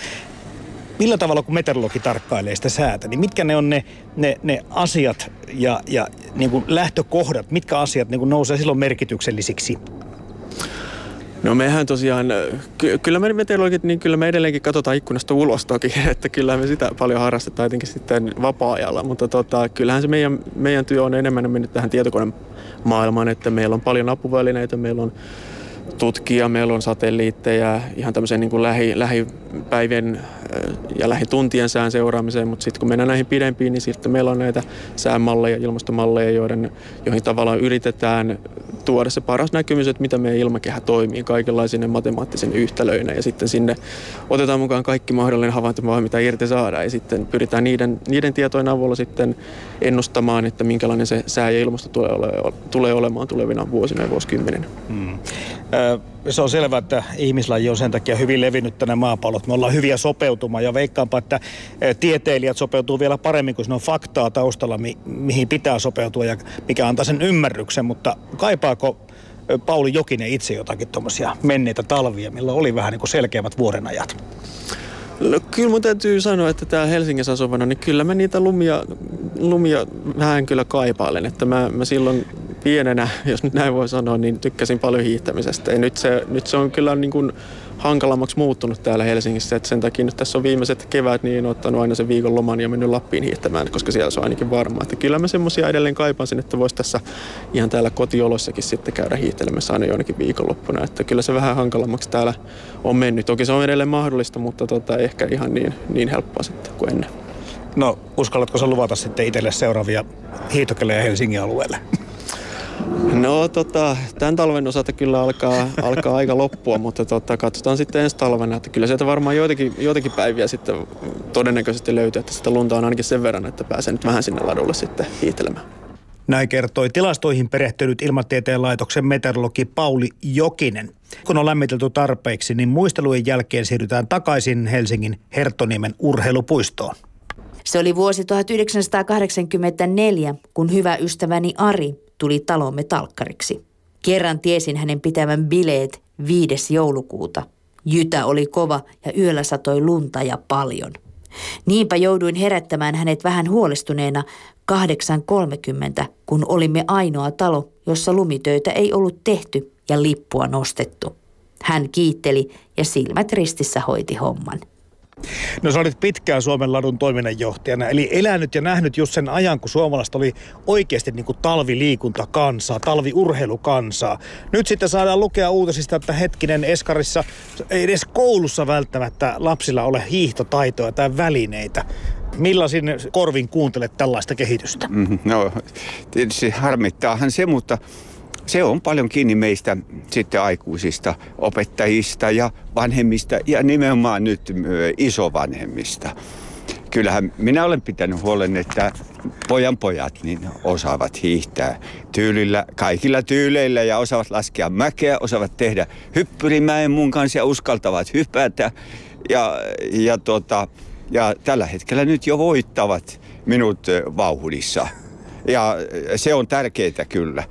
millä tavalla kun meteorologi tarkkailee sitä säätä, niin mitkä ne on ne, ne, ne asiat ja, ja niin kuin lähtökohdat, mitkä asiat niin kuin nousee silloin merkityksellisiksi? No mehän tosiaan, ky- kyllä me meteorologit, niin kyllä me edelleenkin katsotaan ikkunasta ulos toki, että kyllä me sitä paljon harrastetaan jotenkin sitten vapaa-ajalla, mutta tota, kyllähän se meidän, meidän työ on enemmän mennyt tähän tietokoneen maailmaan, että meillä on paljon apuvälineitä, meillä on tutkia, meillä on satelliitteja ihan tämmöisen niin kuin lähi, lähipäivien ja lähituntien sään seuraamiseen, mutta sitten kun mennään näihin pidempiin, niin sitten meillä on näitä säämalleja, ilmastomalleja, joiden, joihin tavallaan yritetään tuoda se paras näkymys, että mitä meidän ilmakehä toimii kaikenlaisine matemaattisen yhtälöinä ja sitten sinne otetaan mukaan kaikki mahdollinen havainto, mitä irti saadaan ja sitten pyritään niiden, niiden tietojen avulla sitten ennustamaan, että minkälainen se sää ja ilmasto tulee, ole, tulee olemaan tulevina vuosina ja vuosikymmeninä. Hmm. Se on selvää, että ihmislaji on sen takia hyvin levinnyt tänne maapallot. Me ollaan hyviä sopeutumaan ja veikkaanpa, että tieteilijät sopeutuu vielä paremmin, kun siinä on faktaa taustalla, mi- mihin pitää sopeutua ja mikä antaa sen ymmärryksen. Mutta kaipaako Pauli Jokinen itse jotakin tuommoisia menneitä talvia, millä oli vähän niin kuin selkeämmät vuodenajat? No kyllä mun täytyy sanoa, että täällä Helsingissä asuvana, niin kyllä mä niitä lumia, lumia vähän kyllä kaipailen. Että mä, mä silloin pienenä, jos nyt näin voi sanoa, niin tykkäsin paljon hiihtämisestä. Ja nyt se, nyt se on kyllä niin kuin hankalammaksi muuttunut täällä Helsingissä. Et sen takia nyt tässä on viimeiset kevät niin ottanut aina sen viikon loman ja mennyt Lappiin hiihtämään, koska siellä se on ainakin varma. Että kyllä mä semmoisia edelleen kaipasin, että voisi tässä ihan täällä kotiolossakin sitten käydä hiihtelemässä aina jonnekin viikonloppuna. Että kyllä se vähän hankalammaksi täällä on mennyt. Toki se on edelleen mahdollista, mutta tota, ehkä ihan niin, niin helppoa sitten kuin ennen. No, uskallatko sä luvata sitten itselle seuraavia hiihtokeleja Helsingin alueelle? No tota, tämän talven osalta kyllä alkaa, alkaa aika loppua, mutta tota, katsotaan sitten ensi talvena, että kyllä sieltä varmaan joitakin, joitakin päiviä sitten todennäköisesti löytyy, että sitä lunta on ainakin sen verran, että pääsee nyt vähän sinne ladulle sitten hiitelemään. Näin kertoi tilastoihin perehtynyt ilmatieteen laitoksen meteorologi Pauli Jokinen. Kun on lämmitelty tarpeeksi, niin muistelujen jälkeen siirrytään takaisin Helsingin Herttoniemen urheilupuistoon. Se oli vuosi 1984, kun hyvä ystäväni Ari tuli talomme talkkariksi. Kerran tiesin hänen pitävän bileet 5. joulukuuta. Jytä oli kova ja yöllä satoi lunta ja paljon. Niinpä jouduin herättämään hänet vähän huolestuneena 8.30, kun olimme ainoa talo, jossa lumitöitä ei ollut tehty ja lippua nostettu. Hän kiitteli ja silmät ristissä hoiti homman. No sä olit pitkään Suomen ladun toiminnanjohtajana, eli elänyt ja nähnyt just sen ajan, kun suomalaiset oli oikeasti niin kuin talviliikuntakansaa, talviurheilukansaa. Nyt sitten saadaan lukea uutisista, että hetkinen Eskarissa, ei edes koulussa välttämättä lapsilla ole hiihtotaitoja tai välineitä. Millaisin korvin kuuntelet tällaista kehitystä? Mm, no tietysti harmittaahan se, mutta se on paljon kiinni meistä sitten aikuisista, opettajista ja vanhemmista ja nimenomaan nyt isovanhemmista. Kyllähän minä olen pitänyt huolen, että pojan pojat niin osaavat hiihtää tyylillä, kaikilla tyyleillä ja osaavat laskea mäkeä, osaavat tehdä hyppyrimäen mun kanssa ja uskaltavat hypätä. Ja, ja, tota, ja tällä hetkellä nyt jo voittavat minut vauhdissa. Ja se on tärkeää kyllä.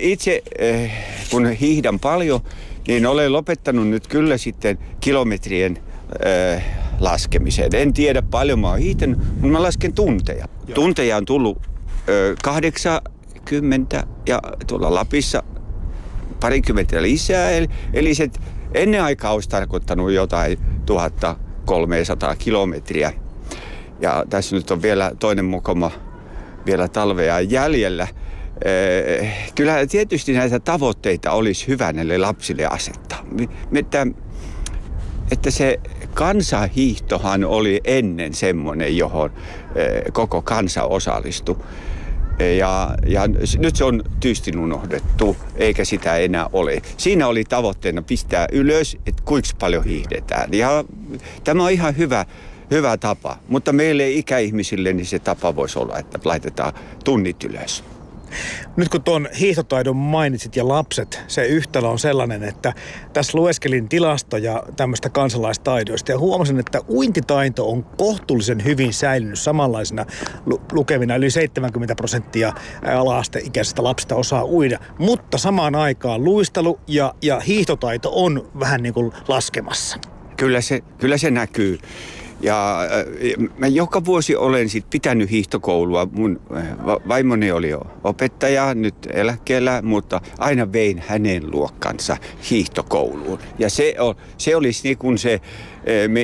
Itse eh, kun hiihdän paljon, niin olen lopettanut nyt kyllä sitten kilometrien laskemiseen. En tiedä paljon mä oon hiihtänyt, mutta mä lasken tunteja. Joo. Tunteja on tullut äh, 80 ja tuolla Lapissa parikymmentä lisää. Eli, eli se ennen aikaa olisi tarkoittanut jotain 1300 kilometriä. Ja tässä nyt on vielä toinen mukoma vielä talvea jäljellä. Eh, kyllä tietysti näitä tavoitteita olisi hyvä näille lapsille asettaa. Että, että se kansahiihtohan oli ennen semmoinen, johon eh, koko kansa osallistui. Ja, ja nyt se on tyystin unohdettu, eikä sitä enää ole. Siinä oli tavoitteena pistää ylös, että kuinka paljon hiihdetään. Ja tämä on ihan hyvä hyvä tapa. Mutta meille ikäihmisille niin se tapa voisi olla, että laitetaan tunnit ylös. Nyt kun tuon hiihtotaidon mainitsit ja lapset, se yhtälö on sellainen, että tässä lueskelin tilastoja tämmöistä kansalaistaidoista ja huomasin, että uintitaito on kohtuullisen hyvin säilynyt samanlaisena lu- lukemina. Yli 70 prosenttia ala-asteikäisistä lapsista osaa uida, mutta samaan aikaan luistelu ja, ja hiihtotaito on vähän niin kuin laskemassa. Kyllä se, kyllä se näkyy. Ja äh, mä joka vuosi olen sit pitänyt hiihtokoulua. Mun äh, vaimoni oli opettaja, nyt eläkkeellä, mutta aina vein hänen luokkansa hiihtokouluun. Ja se, on, se olisi niin kuin se, äh,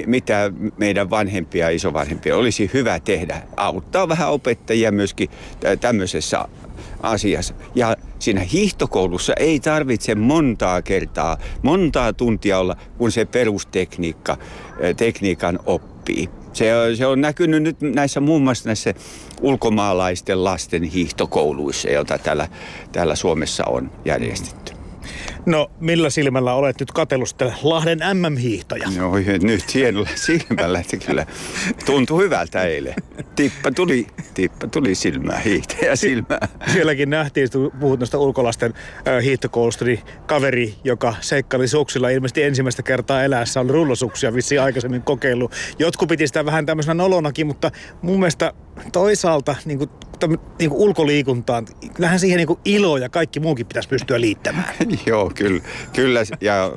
mitä meidän vanhempia ja isovanhempia olisi hyvä tehdä. Auttaa vähän opettajia myöskin tämmöisessä asiassa. Ja siinä hiihtokoulussa ei tarvitse montaa kertaa, montaa tuntia olla, kun se perustekniikka, tekniikan oppi oppii. Se on, se on näkynyt nyt näissä muun muassa näissä ulkomaalaisten lasten hiihtokouluissa, joita täällä, täällä Suomessa on järjestetty. No millä silmällä olet nyt katsellut Lahden MM-hiihtoja? No nyt hienolla silmällä, että kyllä tuntui hyvältä eilen. Tippa tuli, tippa tuli silmää, hiihtäjä silmää. Sielläkin nähtiin, kun puhut noista ulkolaisten hiihtokoulusta, niin kaveri, joka seikkali suksilla ilmeisesti ensimmäistä kertaa eläessä on rullosuksia vissiin aikaisemmin kokeillut. Jotkut piti sitä vähän tämmöisenä nolonakin, mutta mun mielestä toisaalta niin kuin, niin kuin ulkoliikuntaan, kyllähän siihen niin kuin ilo ja kaikki muukin pitäisi pystyä liittämään. Joo, kyllä, kyllä. Ja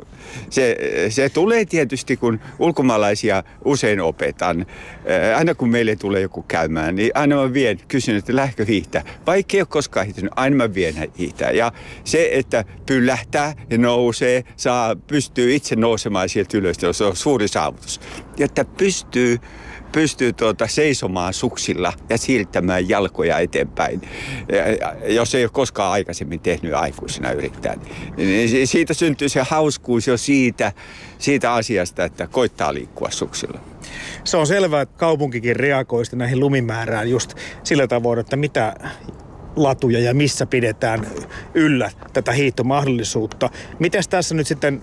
se, se tulee tietysti, kun ulkomaalaisia usein opetan. Aina kun meille tulee joku käymään, niin aina mä vien, kysyn, että lähkö hiihtää. Vaikka ei ole koskaan hiihtänyt, aina mä vien hiihtää. Ja se, että pyllähtää ja nousee, saa, pystyy itse nousemaan sieltä ylös, se on suuri saavutus. Ja että pystyy pystyy tuota seisomaan suksilla ja siirtämään jalkoja eteenpäin, jos ei ole koskaan aikaisemmin tehnyt aikuisena yrittäjän. Niin siitä syntyy se hauskuus jo siitä, siitä asiasta, että koittaa liikkua suksilla. Se on selvää, että kaupunkikin reagoi näihin lumimäärään just sillä tavoin, että mitä latuja ja missä pidetään yllä tätä hiihtomahdollisuutta. Miten tässä nyt sitten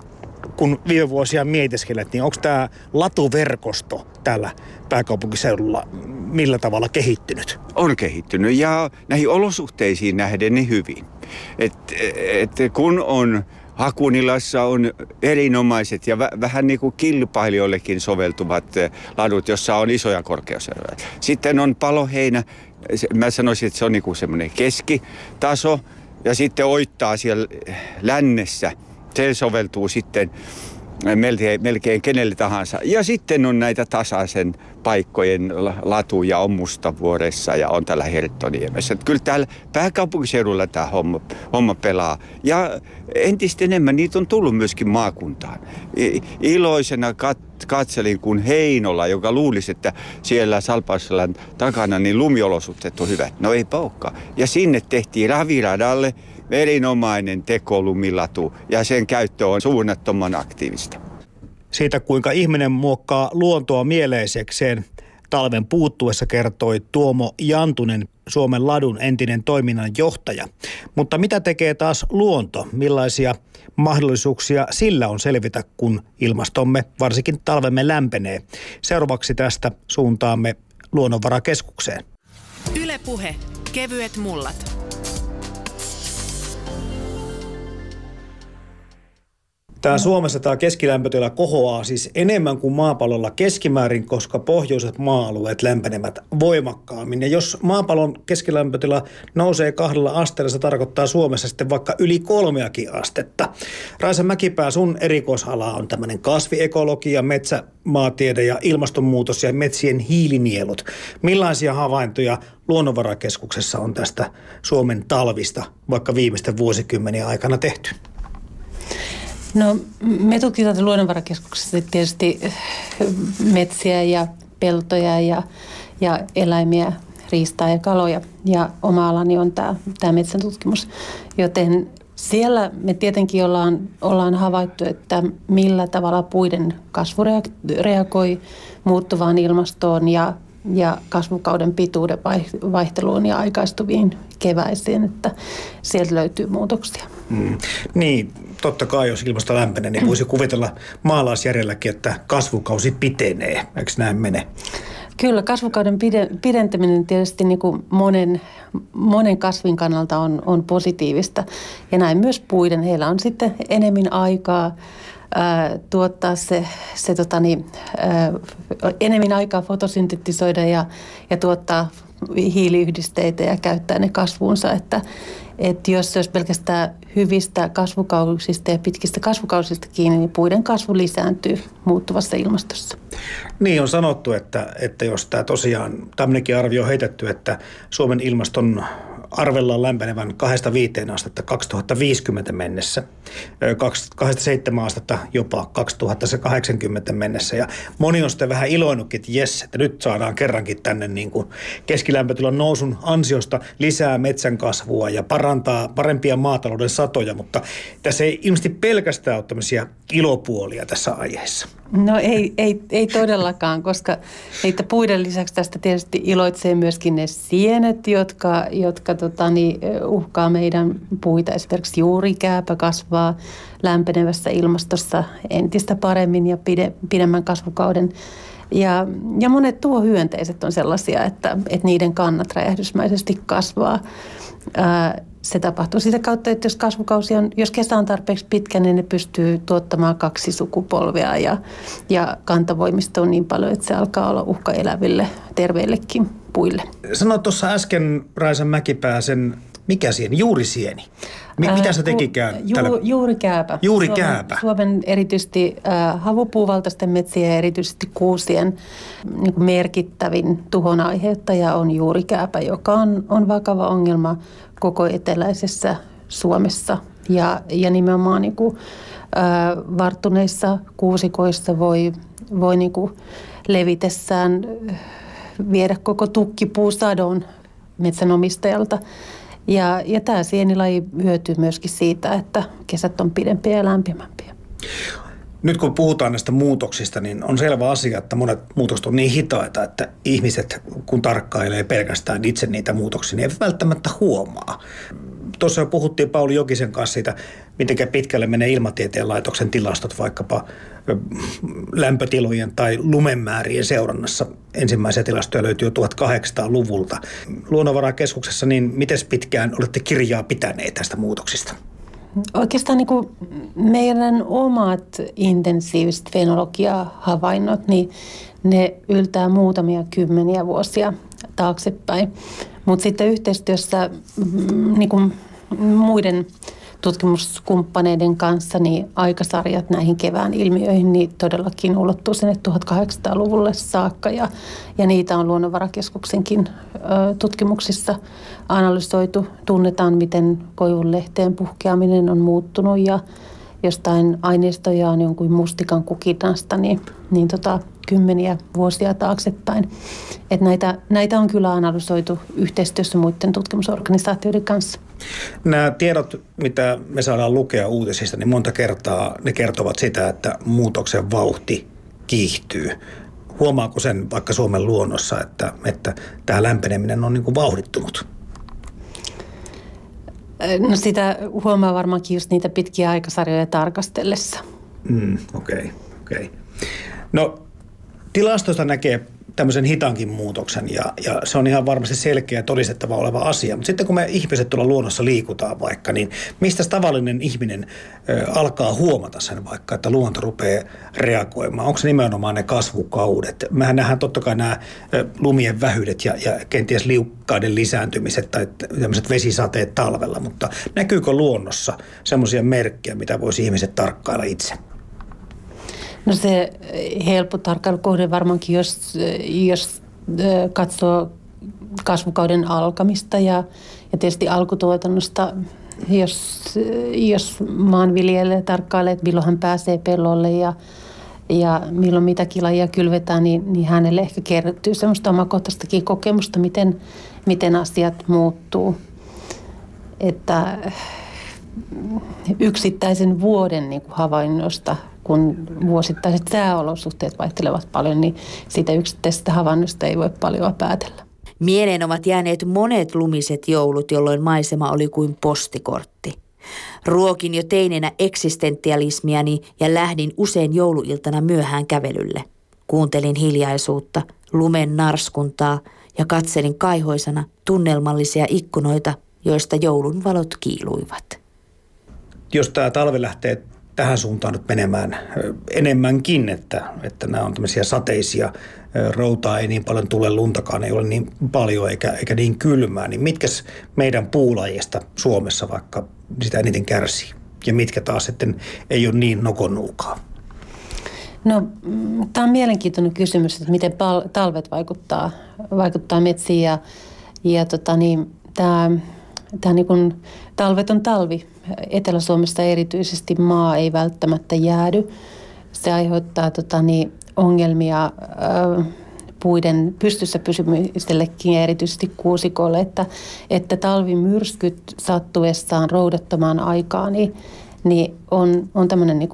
kun viime vuosia mietiskelet, niin onko tämä latuverkosto täällä pääkaupunkiseudulla millä tavalla kehittynyt? On kehittynyt ja näihin olosuhteisiin nähden niin hyvin. Et, et kun on Hakunilassa on erinomaiset ja vähän niin kuin kilpailijoillekin soveltuvat eh, ladut, jossa on isoja korkeuseroja. Sitten on paloheinä, mä sanoisin, että se on niin kuin semmoinen keskitaso ja sitten oittaa siellä lännessä – se soveltuu sitten melkein, melkein kenelle tahansa. Ja sitten on näitä tasaisen paikkojen latuja on Mustavuoressa ja on täällä Herttoniemessä. Kyllä täällä pääkaupunkiseudulla tämä homma, homma pelaa. Ja entistä enemmän niitä on tullut myöskin maakuntaan. Iloisena kat- katselin, kun Heinola, joka luulisi, että siellä Salpausselän takana niin lumiolosuhteet on hyvät. No ei olekaan. Ja sinne tehtiin raviradalle erinomainen tekolumilatu ja sen käyttö on suunnattoman aktiivista. Siitä kuinka ihminen muokkaa luontoa mieleisekseen talven puuttuessa kertoi Tuomo Jantunen, Suomen ladun entinen toiminnan johtaja. Mutta mitä tekee taas luonto? Millaisia mahdollisuuksia sillä on selvitä, kun ilmastomme, varsinkin talvemme lämpenee? Seuraavaksi tästä suuntaamme Luonnonvarakeskukseen. Ylepuhe kevyet mullat. Tämä Suomessa tämä keskilämpötila kohoaa siis enemmän kuin maapallolla keskimäärin, koska pohjoiset maa-alueet lämpenevät voimakkaammin. Ja jos maapallon keskilämpötila nousee kahdella asteella, se tarkoittaa Suomessa sitten vaikka yli kolmeakin astetta. Raisa Mäkipää, sun erikoisala on tämmöinen kasviekologia, metsämaatiede ja ilmastonmuutos ja metsien hiilinielut. Millaisia havaintoja Luonnonvarakeskuksessa on tästä Suomen talvista vaikka viimeisten vuosikymmenien aikana tehty? No me tutkitaan luonnonvarakeskuksessa tietysti eh, metsiä ja peltoja ja, ja eläimiä, riistaa ja kaloja. Ja oma alani on tämä, tämä metsäntutkimus. Joten siellä me tietenkin ollaan, ollaan havaittu, että millä tavalla puiden kasvu reagoi muuttuvaan ilmastoon ja, ja kasvukauden pituuden vaihteluun ja aikaistuviin keväisiin, että sieltä löytyy muutoksia. Mm. Niin, totta kai jos ilmasto lämpenee, niin voisi kuvitella maalaisjärjelläkin, että kasvukausi pitenee. Eikö näin mene? Kyllä, kasvukauden pidentäminen tietysti niin kuin monen, monen kasvin kannalta on, on positiivista. Ja näin myös puiden. Heillä on sitten enemmän aikaa tuottaa se, se tota niin, ää, enemmän aikaa fotosyntetisoida ja, ja tuottaa hiiliyhdisteitä ja käyttää ne kasvuunsa. Että, että jos se olisi pelkästään hyvistä kasvukausista ja pitkistä kasvukausista kiinni, niin puiden kasvu lisääntyy muuttuvassa ilmastossa. Niin on sanottu, että, että jos tämä tosiaan, tämmöinenkin arvio on heitetty, että Suomen ilmaston arvellaan lämpenevän 2-5 astetta 2050 mennessä, 27 astetta jopa 2080 mennessä. Ja moni on sitten vähän iloinnutkin, että jes, että nyt saadaan kerrankin tänne niin kuin keskilämpötilan nousun ansiosta lisää metsän kasvua ja parantaa parempia maatalouden satoja, mutta tässä ei ilmeisesti pelkästään ole tämmöisiä ilopuolia tässä aiheessa. No ei, ei, ei todellakaan, koska niitä puiden lisäksi tästä tietysti iloitsee myöskin ne sienet, jotka, jotka tota, niin, uhkaa meidän puita. Esimerkiksi juurikääpä kasvaa lämpenevässä ilmastossa entistä paremmin ja pide, pidemmän kasvukauden. Ja, ja monet tuohyönteiset on sellaisia, että, että niiden kannat räjähdysmäisesti kasvaa. Ää, se tapahtuu sitä kautta, että jos kasvukausi on, jos kesä on tarpeeksi pitkä, niin ne pystyy tuottamaan kaksi sukupolvea ja, ja kantavoimista on niin paljon, että se alkaa olla uhka eläville, terveillekin puille. Sanoit tuossa äsken Raisa Mäkipää sen Mikä sieni? Juurisieni. Mi- mitä se tekikään? Ju, tällä... juurikääpä. Juurikääpä. Suomen, Suomen erityisesti äh, havupuuvaltaisten metsien ja erityisesti kuusien niin kuin merkittävin tuhon aiheuttaja on juurikääpä, joka on, on vakava ongelma koko eteläisessä Suomessa. Ja, ja nimenomaan niin kuin, äh, varttuneissa kuusikoissa voi, voi niin kuin levitessään viedä koko tukkipuusadon metsänomistajalta. Ja, ja tämä sienilaji hyötyy myöskin siitä, että kesät on pidempiä ja lämpimämpiä. Nyt kun puhutaan näistä muutoksista, niin on selvä asia, että monet muutokset on niin hitaita, että ihmiset, kun tarkkailee pelkästään itse niitä muutoksia, niin eivät välttämättä huomaa. Tuossa jo puhuttiin Pauli Jokisen kanssa siitä, miten pitkälle menee ilmatieteen laitoksen tilastot vaikkapa lämpötilojen tai lumenmäärien seurannassa. Ensimmäisiä tilastoja löytyy jo 1800-luvulta. Luonnonvarakeskuksessa, niin miten pitkään olette kirjaa pitäneet tästä muutoksista? Oikeastaan niin kuin meidän omat intensiiviset fenologia-havainnot, niin ne yltää muutamia kymmeniä vuosia taaksepäin. Mutta sitten yhteistyössä mm, niin kuin muiden tutkimuskumppaneiden kanssa niin aikasarjat näihin kevään ilmiöihin niin todellakin ulottuu sinne 1800-luvulle saakka ja, ja niitä on Luonnonvarakeskuksenkin ö, tutkimuksissa analysoitu. Tunnetaan, miten koivunlehteen puhkeaminen on muuttunut ja jostain aineistoja on jonkun mustikan kukinnasta, niin, niin tota, kymmeniä vuosia taaksepäin. Et näitä, näitä on kyllä analysoitu yhteistyössä muiden tutkimusorganisaatioiden kanssa. Nämä tiedot, mitä me saadaan lukea uutisista, niin monta kertaa ne kertovat sitä, että muutoksen vauhti kiihtyy. Huomaako sen vaikka Suomen luonnossa, että, että tämä lämpeneminen on niin kuin vauhdittunut? No sitä huomaa varmaankin just niitä pitkiä aikasarjoja tarkastellessa. Mm, okei, okay, okei. Okay. No tilastosta näkee tämmöisen hitaankin muutoksen ja, ja se on ihan varmasti selkeä todistettava oleva asia. Mutta sitten kun me ihmiset tuolla luonnossa liikutaan vaikka, niin mistä tavallinen ihminen ö, alkaa huomata sen vaikka, että luonto rupeaa reagoimaan? Onko se nimenomaan ne kasvukaudet? Mehän nähdään totta kai nämä lumien vähyydet ja, ja kenties liukkaiden lisääntymiset tai tämmöiset vesisateet talvella, mutta näkyykö luonnossa semmoisia merkkejä, mitä voisi ihmiset tarkkailla itse? No se helppo tarkkailukohde varmaankin, jos, jos katsoo kasvukauden alkamista ja, ja tietysti alkutuotannosta, jos, jos maanviljelijä tarkkailee, että milloin hän pääsee pellolle ja, ja milloin mitäkin lajia kylvetään, niin, niin hänelle ehkä kertyy semmoista omakohtaistakin kokemusta, miten, miten asiat muuttuu. Että yksittäisen vuoden niin kuin havainnosta kun vuosittaiset sääolosuhteet vaihtelevat paljon, niin siitä yksittäisestä havainnosta ei voi paljon päätellä. Mieleen ovat jääneet monet lumiset joulut, jolloin maisema oli kuin postikortti. Ruokin jo teinenä eksistentialismiani ja lähdin usein jouluiltana myöhään kävelylle. Kuuntelin hiljaisuutta, lumen narskuntaa ja katselin kaihoisana tunnelmallisia ikkunoita, joista joulun valot kiiluivat. Jos tämä talvi lähtee tähän suuntaan nyt menemään enemmänkin, että, että nämä on tämmöisiä sateisia, routaa ei niin paljon tule, luntakaan ei ole niin paljon eikä, eikä niin kylmää, niin mitkä meidän puulajista Suomessa vaikka sitä eniten kärsii? Ja mitkä taas sitten ei ole niin nokonnuukaa? No, mm, tämä on mielenkiintoinen kysymys, että miten pal- talvet vaikuttaa, vaikuttaa metsiin ja, ja tota niin, tämä, tämä niin kuin, talvet on talvi Etelä-Suomessa erityisesti maa ei välttämättä jäädy. Se aiheuttaa tota, niin, ongelmia ö, puiden pystyssä pysymisellekin ja erityisesti kuusikolle, että, että talvimyrskyt sattuessaan roudattamaan aikaa, niin, niin on, on tämmöinen niin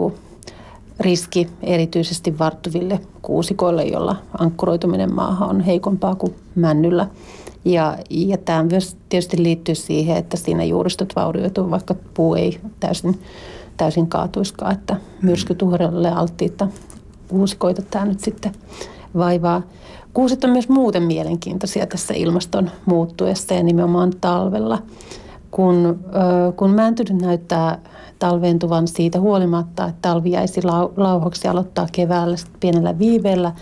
riski erityisesti varttuville kuusikoille, jolla ankkuroituminen maahan on heikompaa kuin männyllä. Ja, ja tämä myös tietysti liittyy siihen, että siinä juuristot vaurioituu, vaikka puu ei täysin, täysin kaatuiskaan, että myrskytuhorelle alttiita kuusikoita tämä nyt sitten vaivaa. Kuusit on myös muuten mielenkiintoisia tässä ilmaston muuttuessa ja nimenomaan talvella. Kun, kun mäntynyt näyttää talveentuvan siitä huolimatta, että talvi jäisi lauhoksi aloittaa keväällä pienellä viiveellä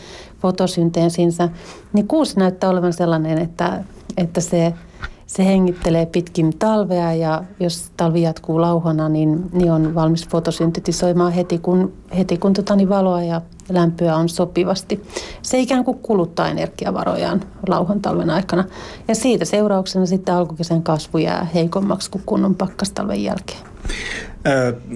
fotosynteesinsä, niin kuusi näyttää olevan sellainen, että, että se se hengittelee pitkin talvea ja jos talvi jatkuu lauhana, niin, niin on valmis fotosyntetisoimaan heti, kun, heti kun tota, niin valoa ja lämpöä on sopivasti. Se ikään kuin kuluttaa energiavarojaan lauhan talven aikana. Ja siitä seurauksena sitten alkukesän kasvu jää heikommaksi kuin kunnon pakkastalven jälkeen.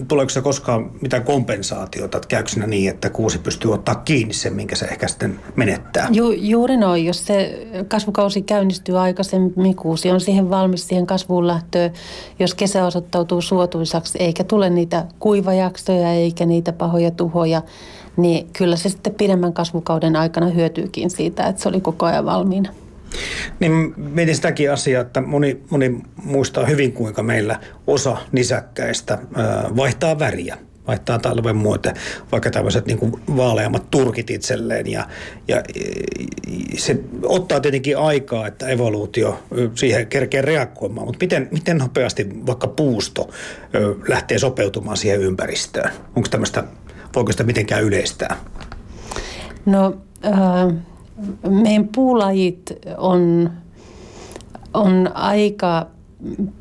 Tuleeko se koskaan mitään kompensaatiota, että käykö siinä niin, että kuusi pystyy ottaa kiinni sen, minkä se ehkä sitten menettää? Ju, juuri noin, jos se kasvukausi käynnistyy aikaisemmin, kuusi on siihen valmis siihen kasvuun lähtöön, jos kesä osoittautuu suotuisaksi, eikä tule niitä kuivajaksoja eikä niitä pahoja tuhoja, niin kyllä se sitten pidemmän kasvukauden aikana hyötyykin siitä, että se oli koko ajan valmiina. Niin mietin sitäkin asiaa, että moni, moni muistaa hyvin, kuinka meillä osa nisäkkäistä vaihtaa väriä vaihtaa talven muote, vaikka tämmöiset niin vaaleammat turkit itselleen. Ja, ja se ottaa tietenkin aikaa, että evoluutio siihen kerkee reagoimaan, mutta miten, miten nopeasti vaikka puusto lähtee sopeutumaan siihen ympäristöön? Onko tämmöistä, voiko sitä mitenkään yleistää? No äh, meidän puulajit on, on aika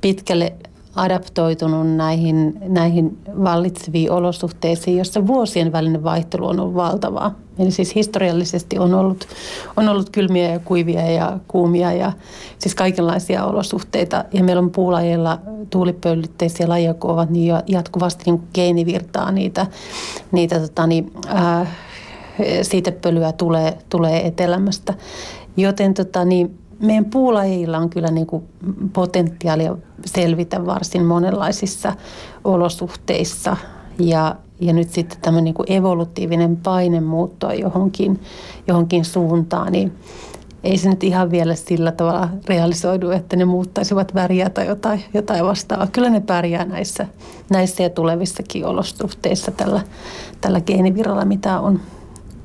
pitkälle adaptoitunut näihin, näihin vallitseviin olosuhteisiin, jossa vuosien välinen vaihtelu on ollut valtavaa. Eli siis historiallisesti on ollut, on ollut kylmiä ja kuivia ja kuumia ja siis kaikenlaisia olosuhteita. Ja meillä on puulajilla tuulipöllitteisiä lajeja, kun ovat niin jatkuvasti niin geenivirtaa niitä, niitä tota niin, äh, siitepölyä tulee, tulee etelämästä. Joten tota, niin meidän puulajilla on kyllä niin kuin potentiaalia selvitä varsin monenlaisissa olosuhteissa. Ja, ja nyt sitten tämä niin evolutiivinen paine muuttua johonkin, johonkin suuntaan, niin ei se nyt ihan vielä sillä tavalla realisoidu, että ne muuttaisivat väriä tai jotain, jotain vastaavaa. Kyllä ne pärjää näissä, näissä ja tulevissakin olosuhteissa tällä, tällä geeniviralla, mitä on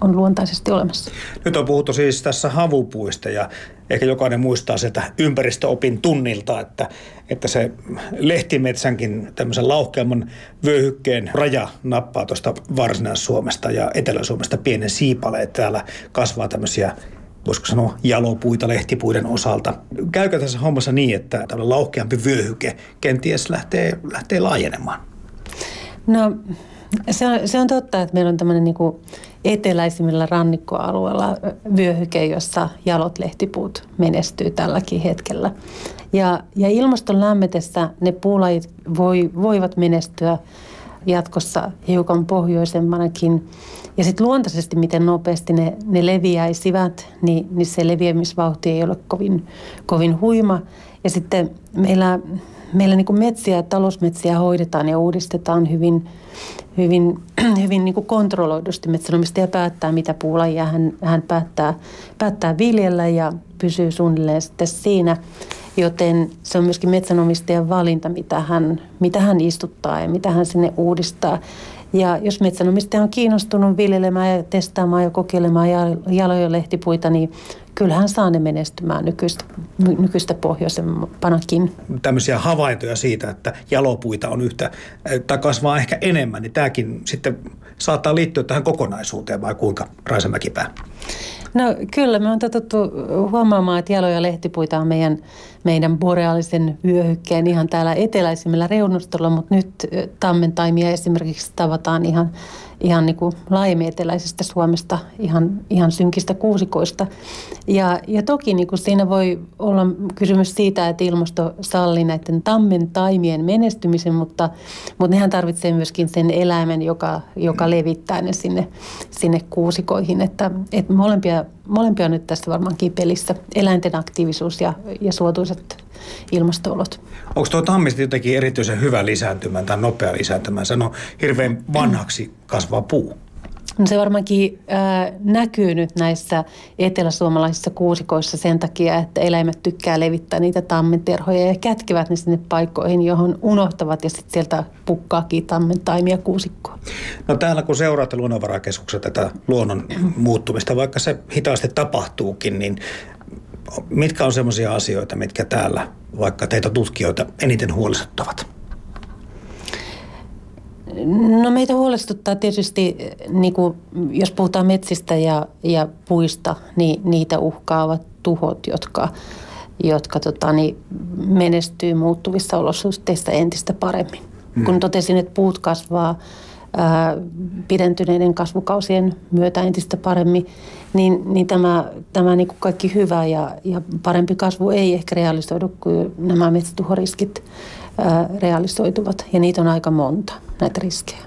on luontaisesti olemassa. Nyt on puhuttu siis tässä havupuista ja ehkä jokainen muistaa sieltä ympäristöopin tunnilta, että, että se lehtimetsänkin tämmöisen lauhkeamman vyöhykkeen raja nappaa tuosta Varsinais-Suomesta ja Etelä-Suomesta pienen siipaleen. Täällä kasvaa tämmöisiä voisiko sanoa jalopuita lehtipuiden osalta. Käykö tässä hommassa niin, että tämmöinen lauhkeampi vyöhyke kenties lähtee, lähtee laajenemaan? No se on, se on totta, että meillä on tämmöinen niin kuin eteläisimmillä rannikkoalueilla vyöhyke, jossa jalot lehtipuut menestyy tälläkin hetkellä. Ja, ja ilmaston lämmetessä ne puulajit voi, voivat menestyä jatkossa hiukan pohjoisemmanakin. Ja sitten luontaisesti, miten nopeasti ne, ne leviäisivät, niin, niin se leviämisvauhti ei ole kovin, kovin huima. Ja sitten meillä, meillä niin kuin metsiä, talousmetsiä hoidetaan ja uudistetaan hyvin, hyvin, hyvin niin kuin kontrolloidusti. Metsänomistaja päättää, mitä puulajia hän, hän päättää, päättää viljellä ja pysyy suunnilleen sitten siinä. Joten se on myöskin metsänomistajan valinta, mitä hän, mitä hän istuttaa ja mitä hän sinne uudistaa. Ja jos metsänomistaja on kiinnostunut viljelemään ja testaamaan ja kokeilemaan jaloja lehtipuita, niin kyllähän saa ne menestymään nykyistä, nykyistä pohjoisempanakin. Tämmöisiä havaintoja siitä, että jalopuita on yhtä, tai kasvaa ehkä enemmän, niin tämäkin sitten saattaa liittyä tähän kokonaisuuteen vai kuinka, Raisa Mäkipää? No kyllä, me on totuttu huomaamaan, että jaloja lehtipuita on meidän, meidän boreaalisen vyöhykkeen ihan täällä eteläisimmillä reunustolla, mutta nyt taimia esimerkiksi tavataan ihan ihan niin kuin laajemmin eteläisestä Suomesta, ihan, ihan synkistä kuusikoista. Ja, ja toki niin kuin siinä voi olla kysymys siitä, että ilmasto sallii näiden tammen taimien menestymisen, mutta, mutta nehän tarvitsee myöskin sen eläimen, joka, joka levittää ne sinne, sinne kuusikoihin. Että, että molempia, molempia on nyt tässä varmaankin pelissä, eläinten aktiivisuus ja, ja suotuisat ilmastoolot. Onko tuo tammista jotenkin erityisen hyvä lisääntymään tai nopea lisääntymään? Se on hirveän vanhaksi kasvaa puu. No se varmaankin äh, näkyy nyt näissä eteläsuomalaisissa kuusikoissa sen takia, että eläimet tykkää levittää niitä tammenterhoja ja kätkevät ne sinne paikkoihin, johon unohtavat ja sitten sieltä pukkaakin tammen taimia kuusikkoa. No täällä kun seuraatte luonnonvarakeskuksen tätä luonnon muuttumista, vaikka se hitaasti tapahtuukin, niin mitkä on sellaisia asioita, mitkä täällä vaikka teitä tutkijoita eniten huolestuttavat? No meitä huolestuttaa tietysti, niin kuin, jos puhutaan metsistä ja, ja puista, niin niitä uhkaavat tuhot, jotka, jotka tota, niin menestyy muuttuvissa olosuhteissa entistä paremmin. Mm. Kun totesin, että puut kasvaa pidentyneiden kasvukausien myötä entistä paremmin, niin, niin tämä, tämä niin kuin kaikki hyvä ja, ja parempi kasvu ei ehkä realisoidu, kun nämä metsätuhoriskit ää, realisoituvat. Ja niitä on aika monta, näitä riskejä.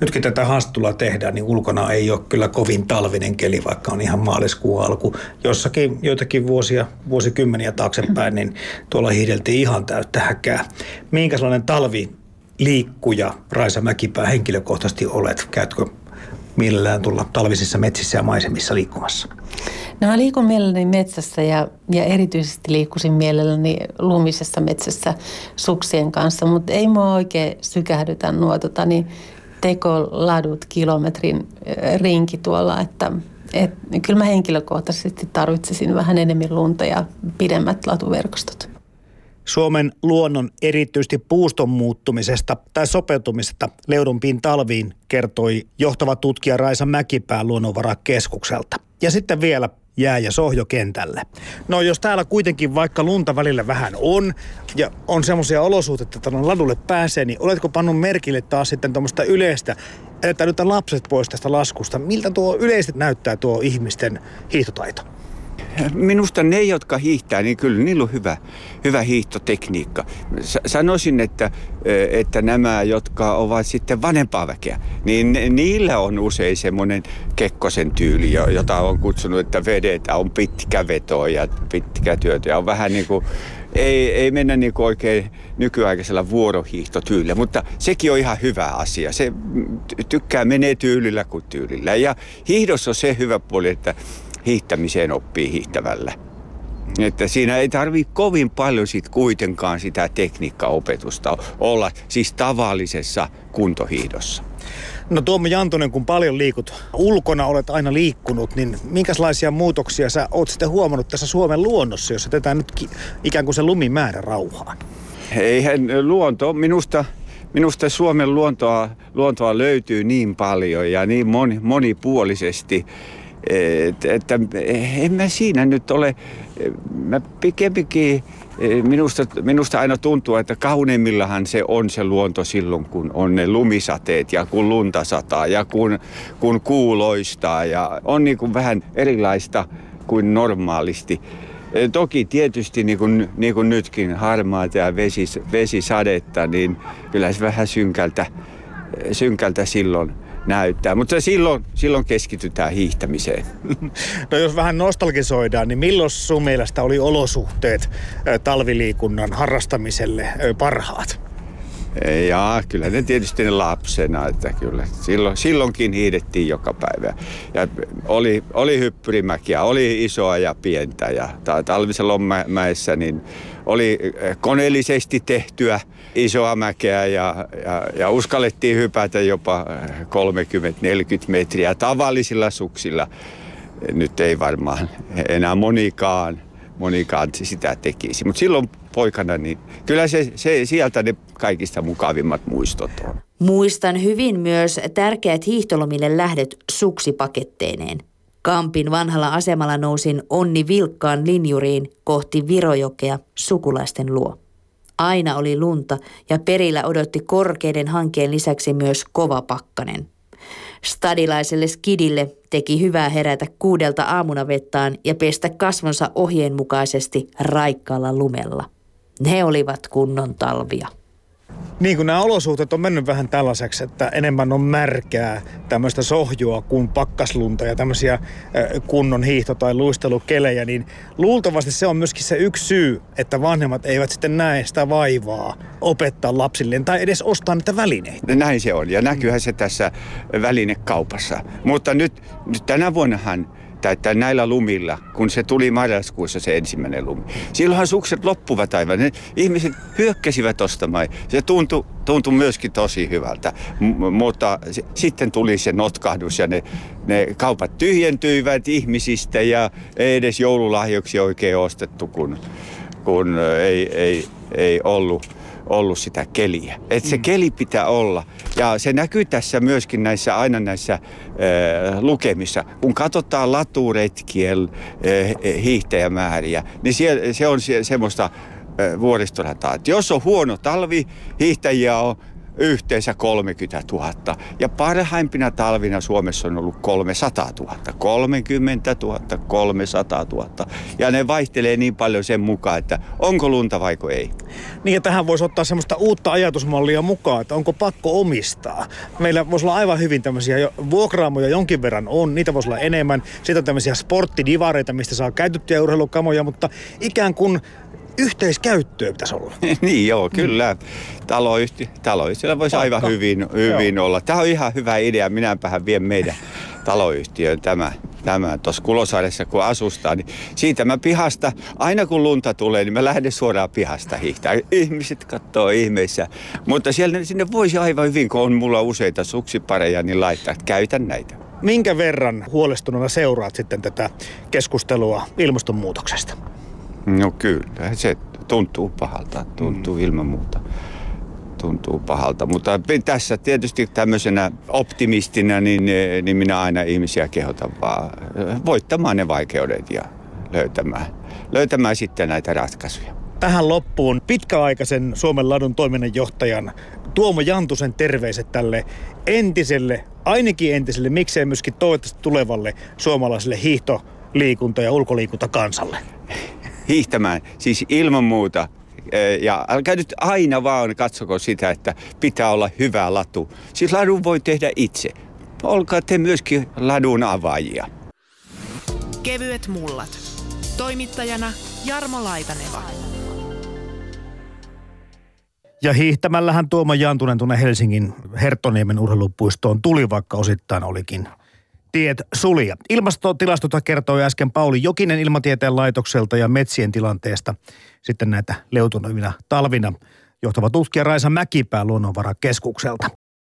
Nytkin tätä haastattelua tehdään, niin ulkona ei ole kyllä kovin talvinen keli, vaikka on ihan maaliskuun alku. Jossakin joitakin vuosia, vuosikymmeniä taaksepäin, niin tuolla hiideltiin ihan täyttä häkää. Minkä sellainen talvi liikkuja Raisa Mäkipää henkilökohtaisesti olet? Käytkö mielellään tulla talvisissa metsissä ja maisemissa liikkumassa? No mä liikun mielelläni metsässä ja, ja erityisesti liikkusin mielelläni lumisessa metsässä suksien kanssa, mutta ei mua oikein sykähdytä nuo tota, niin tekoladut kilometrin rinki tuolla, että et, kyllä mä henkilökohtaisesti tarvitsisin vähän enemmän lunta ja pidemmät latuverkostot. Suomen luonnon erityisesti puuston muuttumisesta tai sopeutumisesta leudumpiin talviin kertoi johtava tutkija Raisa Mäkipää Luonnonvarakeskukselta. Ja sitten vielä jää- ja sohjokentälle. No jos täällä kuitenkin vaikka lunta välillä vähän on ja on semmoisia olosuhteita, että ladulle pääsee, niin oletko pannut merkille taas sitten tuommoista yleistä, että nyt lapset pois tästä laskusta. Miltä tuo yleisesti näyttää tuo ihmisten hiihtotaito? Minusta ne, jotka hiihtää, niin kyllä niillä on hyvä, hyvä hiihtotekniikka. Sanoisin, että, että nämä, jotka ovat sitten vanempaa väkeä, niin niillä on usein semmoinen Kekkosen tyyli, jota on kutsunut, että vedetään, on pitkä veto ja pitkä työtä. Ja on vähän niin kuin, ei, ei mennä niin kuin oikein nykyaikaisella vuorohiihtotyylillä, mutta sekin on ihan hyvä asia. Se tykkää menee tyylillä kuin tyylillä. Ja hiihdossa on se hyvä puoli, että hiihtämiseen oppii hiihtävällä. Että siinä ei tarvi kovin paljon sit kuitenkaan sitä tekniikkaopetusta olla siis tavallisessa kuntohiihdossa. No Tuomo Jantonen, kun paljon liikut ulkona, olet aina liikkunut, niin minkälaisia muutoksia sä oot sitten huomannut tässä Suomen luonnossa, jos jätetään nyt ikään kuin se lumimäärä rauhaan? Eihän luonto, minusta, minusta Suomen luontoa, luontoa löytyy niin paljon ja niin moni, monipuolisesti, että, en mä siinä nyt ole, mä pikemminkin Minusta, minusta aina tuntuu, että kauneimmillahan se on se luonto silloin, kun on ne lumisateet ja kun lunta sataa ja kun, kun kuu loistaa ja on niin kuin vähän erilaista kuin normaalisti. Toki tietysti niin kuin, niin kuin nytkin harmaata ja vesis, vesisadetta, niin kyllä se vähän synkältä, synkältä silloin – näyttää. Mutta silloin, silloin keskitytään hiihtämiseen. No jos vähän nostalgisoidaan, niin milloin sun mielestä oli olosuhteet talviliikunnan harrastamiselle parhaat? Ja kyllä ne tietysti ne lapsena, että kyllä silloin, silloinkin hiidettiin joka päivä. Ja oli, oli hyppyrimäkiä, oli isoa ja pientä ja talvisella mäessä niin oli koneellisesti tehtyä isoa mäkeä ja, ja, ja uskallettiin hypätä jopa 30-40 metriä tavallisilla suksilla. Nyt ei varmaan enää monikaan, monikaan sitä tekisi. Mutta silloin poikana, niin kyllä se, se sieltä ne kaikista mukavimmat muistot on. Muistan hyvin myös tärkeät hiihtolomille lähdöt suksipaketteineen. Kampin vanhalla asemalla nousin Onni Vilkkaan linjuriin kohti Virojokea sukulaisten luo. Aina oli lunta ja perillä odotti korkeiden hankkeen lisäksi myös kova pakkanen. Stadilaiselle skidille teki hyvää herätä kuudelta aamuna vettaan ja pestä kasvonsa ohjeen mukaisesti raikkaalla lumella. Ne olivat kunnon talvia. Niin kuin nämä olosuhteet on mennyt vähän tällaiseksi, että enemmän on märkää tämmöistä sohjua kuin pakkaslunta ja tämmöisiä kunnon hiihto- tai luistelukelejä, niin luultavasti se on myöskin se yksi syy, että vanhemmat eivät sitten näe sitä vaivaa opettaa lapsilleen tai edes ostaa niitä välineitä. Näin se on ja näkyyhän se tässä välinekaupassa. Mutta nyt, nyt tänä vuonnahan tai, tai näillä lumilla, kun se tuli marraskuussa se ensimmäinen lumi. Silloinhan sukset loppuvat aivan. Ne ihmiset hyökkäsivät ostamaan. Se tuntui, tuntui myöskin tosi hyvältä. M- mutta s- sitten tuli se notkahdus ja ne, ne kaupat tyhjentyivät ihmisistä ja ei edes joululahjoksi oikein ostettu, kun, kun ei, ei, ei ollut ollut sitä keliä. Et se mm. keli pitää olla. Ja se näkyy tässä myöskin näissä aina näissä äh, lukemissa. Kun katsotaan laturetkien äh, hiihtäjämääriä, niin siellä, se on se, semmoista äh, vuoristorataa. jos on huono talvi, hiihtäjiä on yhteensä 30 000. Ja parhaimpina talvina Suomessa on ollut 300 000. 30 000, 300 000. Ja ne vaihtelee niin paljon sen mukaan, että onko lunta vai ei. Niin ja tähän voisi ottaa semmoista uutta ajatusmallia mukaan, että onko pakko omistaa. Meillä voisi olla aivan hyvin tämmöisiä vuokraamoja jonkin verran on, niitä voisi olla enemmän. Sitten on tämmöisiä sporttidivareita, mistä saa käytettyjä urheilukamoja, mutta ikään kuin yhteiskäyttöä pitäisi olla. niin joo, kyllä. Taloyhtiö, taloyhtiöllä voisi Pakka. aivan hyvin, hyvin olla. Tämä on ihan hyvä idea. Minäpähän vien meidän taloyhtiöön tämä, tämä tuossa Kulosaaressa kun asustaa, niin siitä mä pihasta, aina kun lunta tulee, niin mä lähden suoraan pihasta hiihtää. Ihmiset katsoo ihmeissä. Mutta siellä sinne voisi aivan hyvin, kun on mulla useita suksipareja, niin laittaa, että käytän näitä. Minkä verran huolestuneena seuraat sitten tätä keskustelua ilmastonmuutoksesta? No kyllä, se tuntuu pahalta, tuntuu mm. ilman muuta. Tuntuu pahalta, mutta tässä tietysti tämmöisenä optimistina, niin, niin minä aina ihmisiä kehotan vaan voittamaan ne vaikeudet ja löytämään, löytämään sitten näitä ratkaisuja. Tähän loppuun pitkäaikaisen Suomen ladun toiminnanjohtajan Tuomo Jantusen terveiset tälle entiselle, ainakin entiselle, miksei myöskin toivottavasti tulevalle suomalaiselle hiihto, liikunta ja ulkoliikuntakansalle hiihtämään. Siis ilman muuta. Ja älkää nyt aina vaan katsoko sitä, että pitää olla hyvä latu. Siis ladun voi tehdä itse. Olkaa te myöskin ladun avaajia. Kevyet mullat. Toimittajana Jarmo Laitaneva. Ja hiihtämällähän Tuomo Jantunen tuonne Helsingin Herttoniemen urheilupuistoon tuli, vaikka osittain olikin tiet sulia. Ilmastotilastota kertoi äsken Pauli Jokinen ilmatieteen laitokselta ja metsien tilanteesta sitten näitä leutunevina talvina johtava tutkija Raisa Mäkipää Luonnonvarakeskukselta.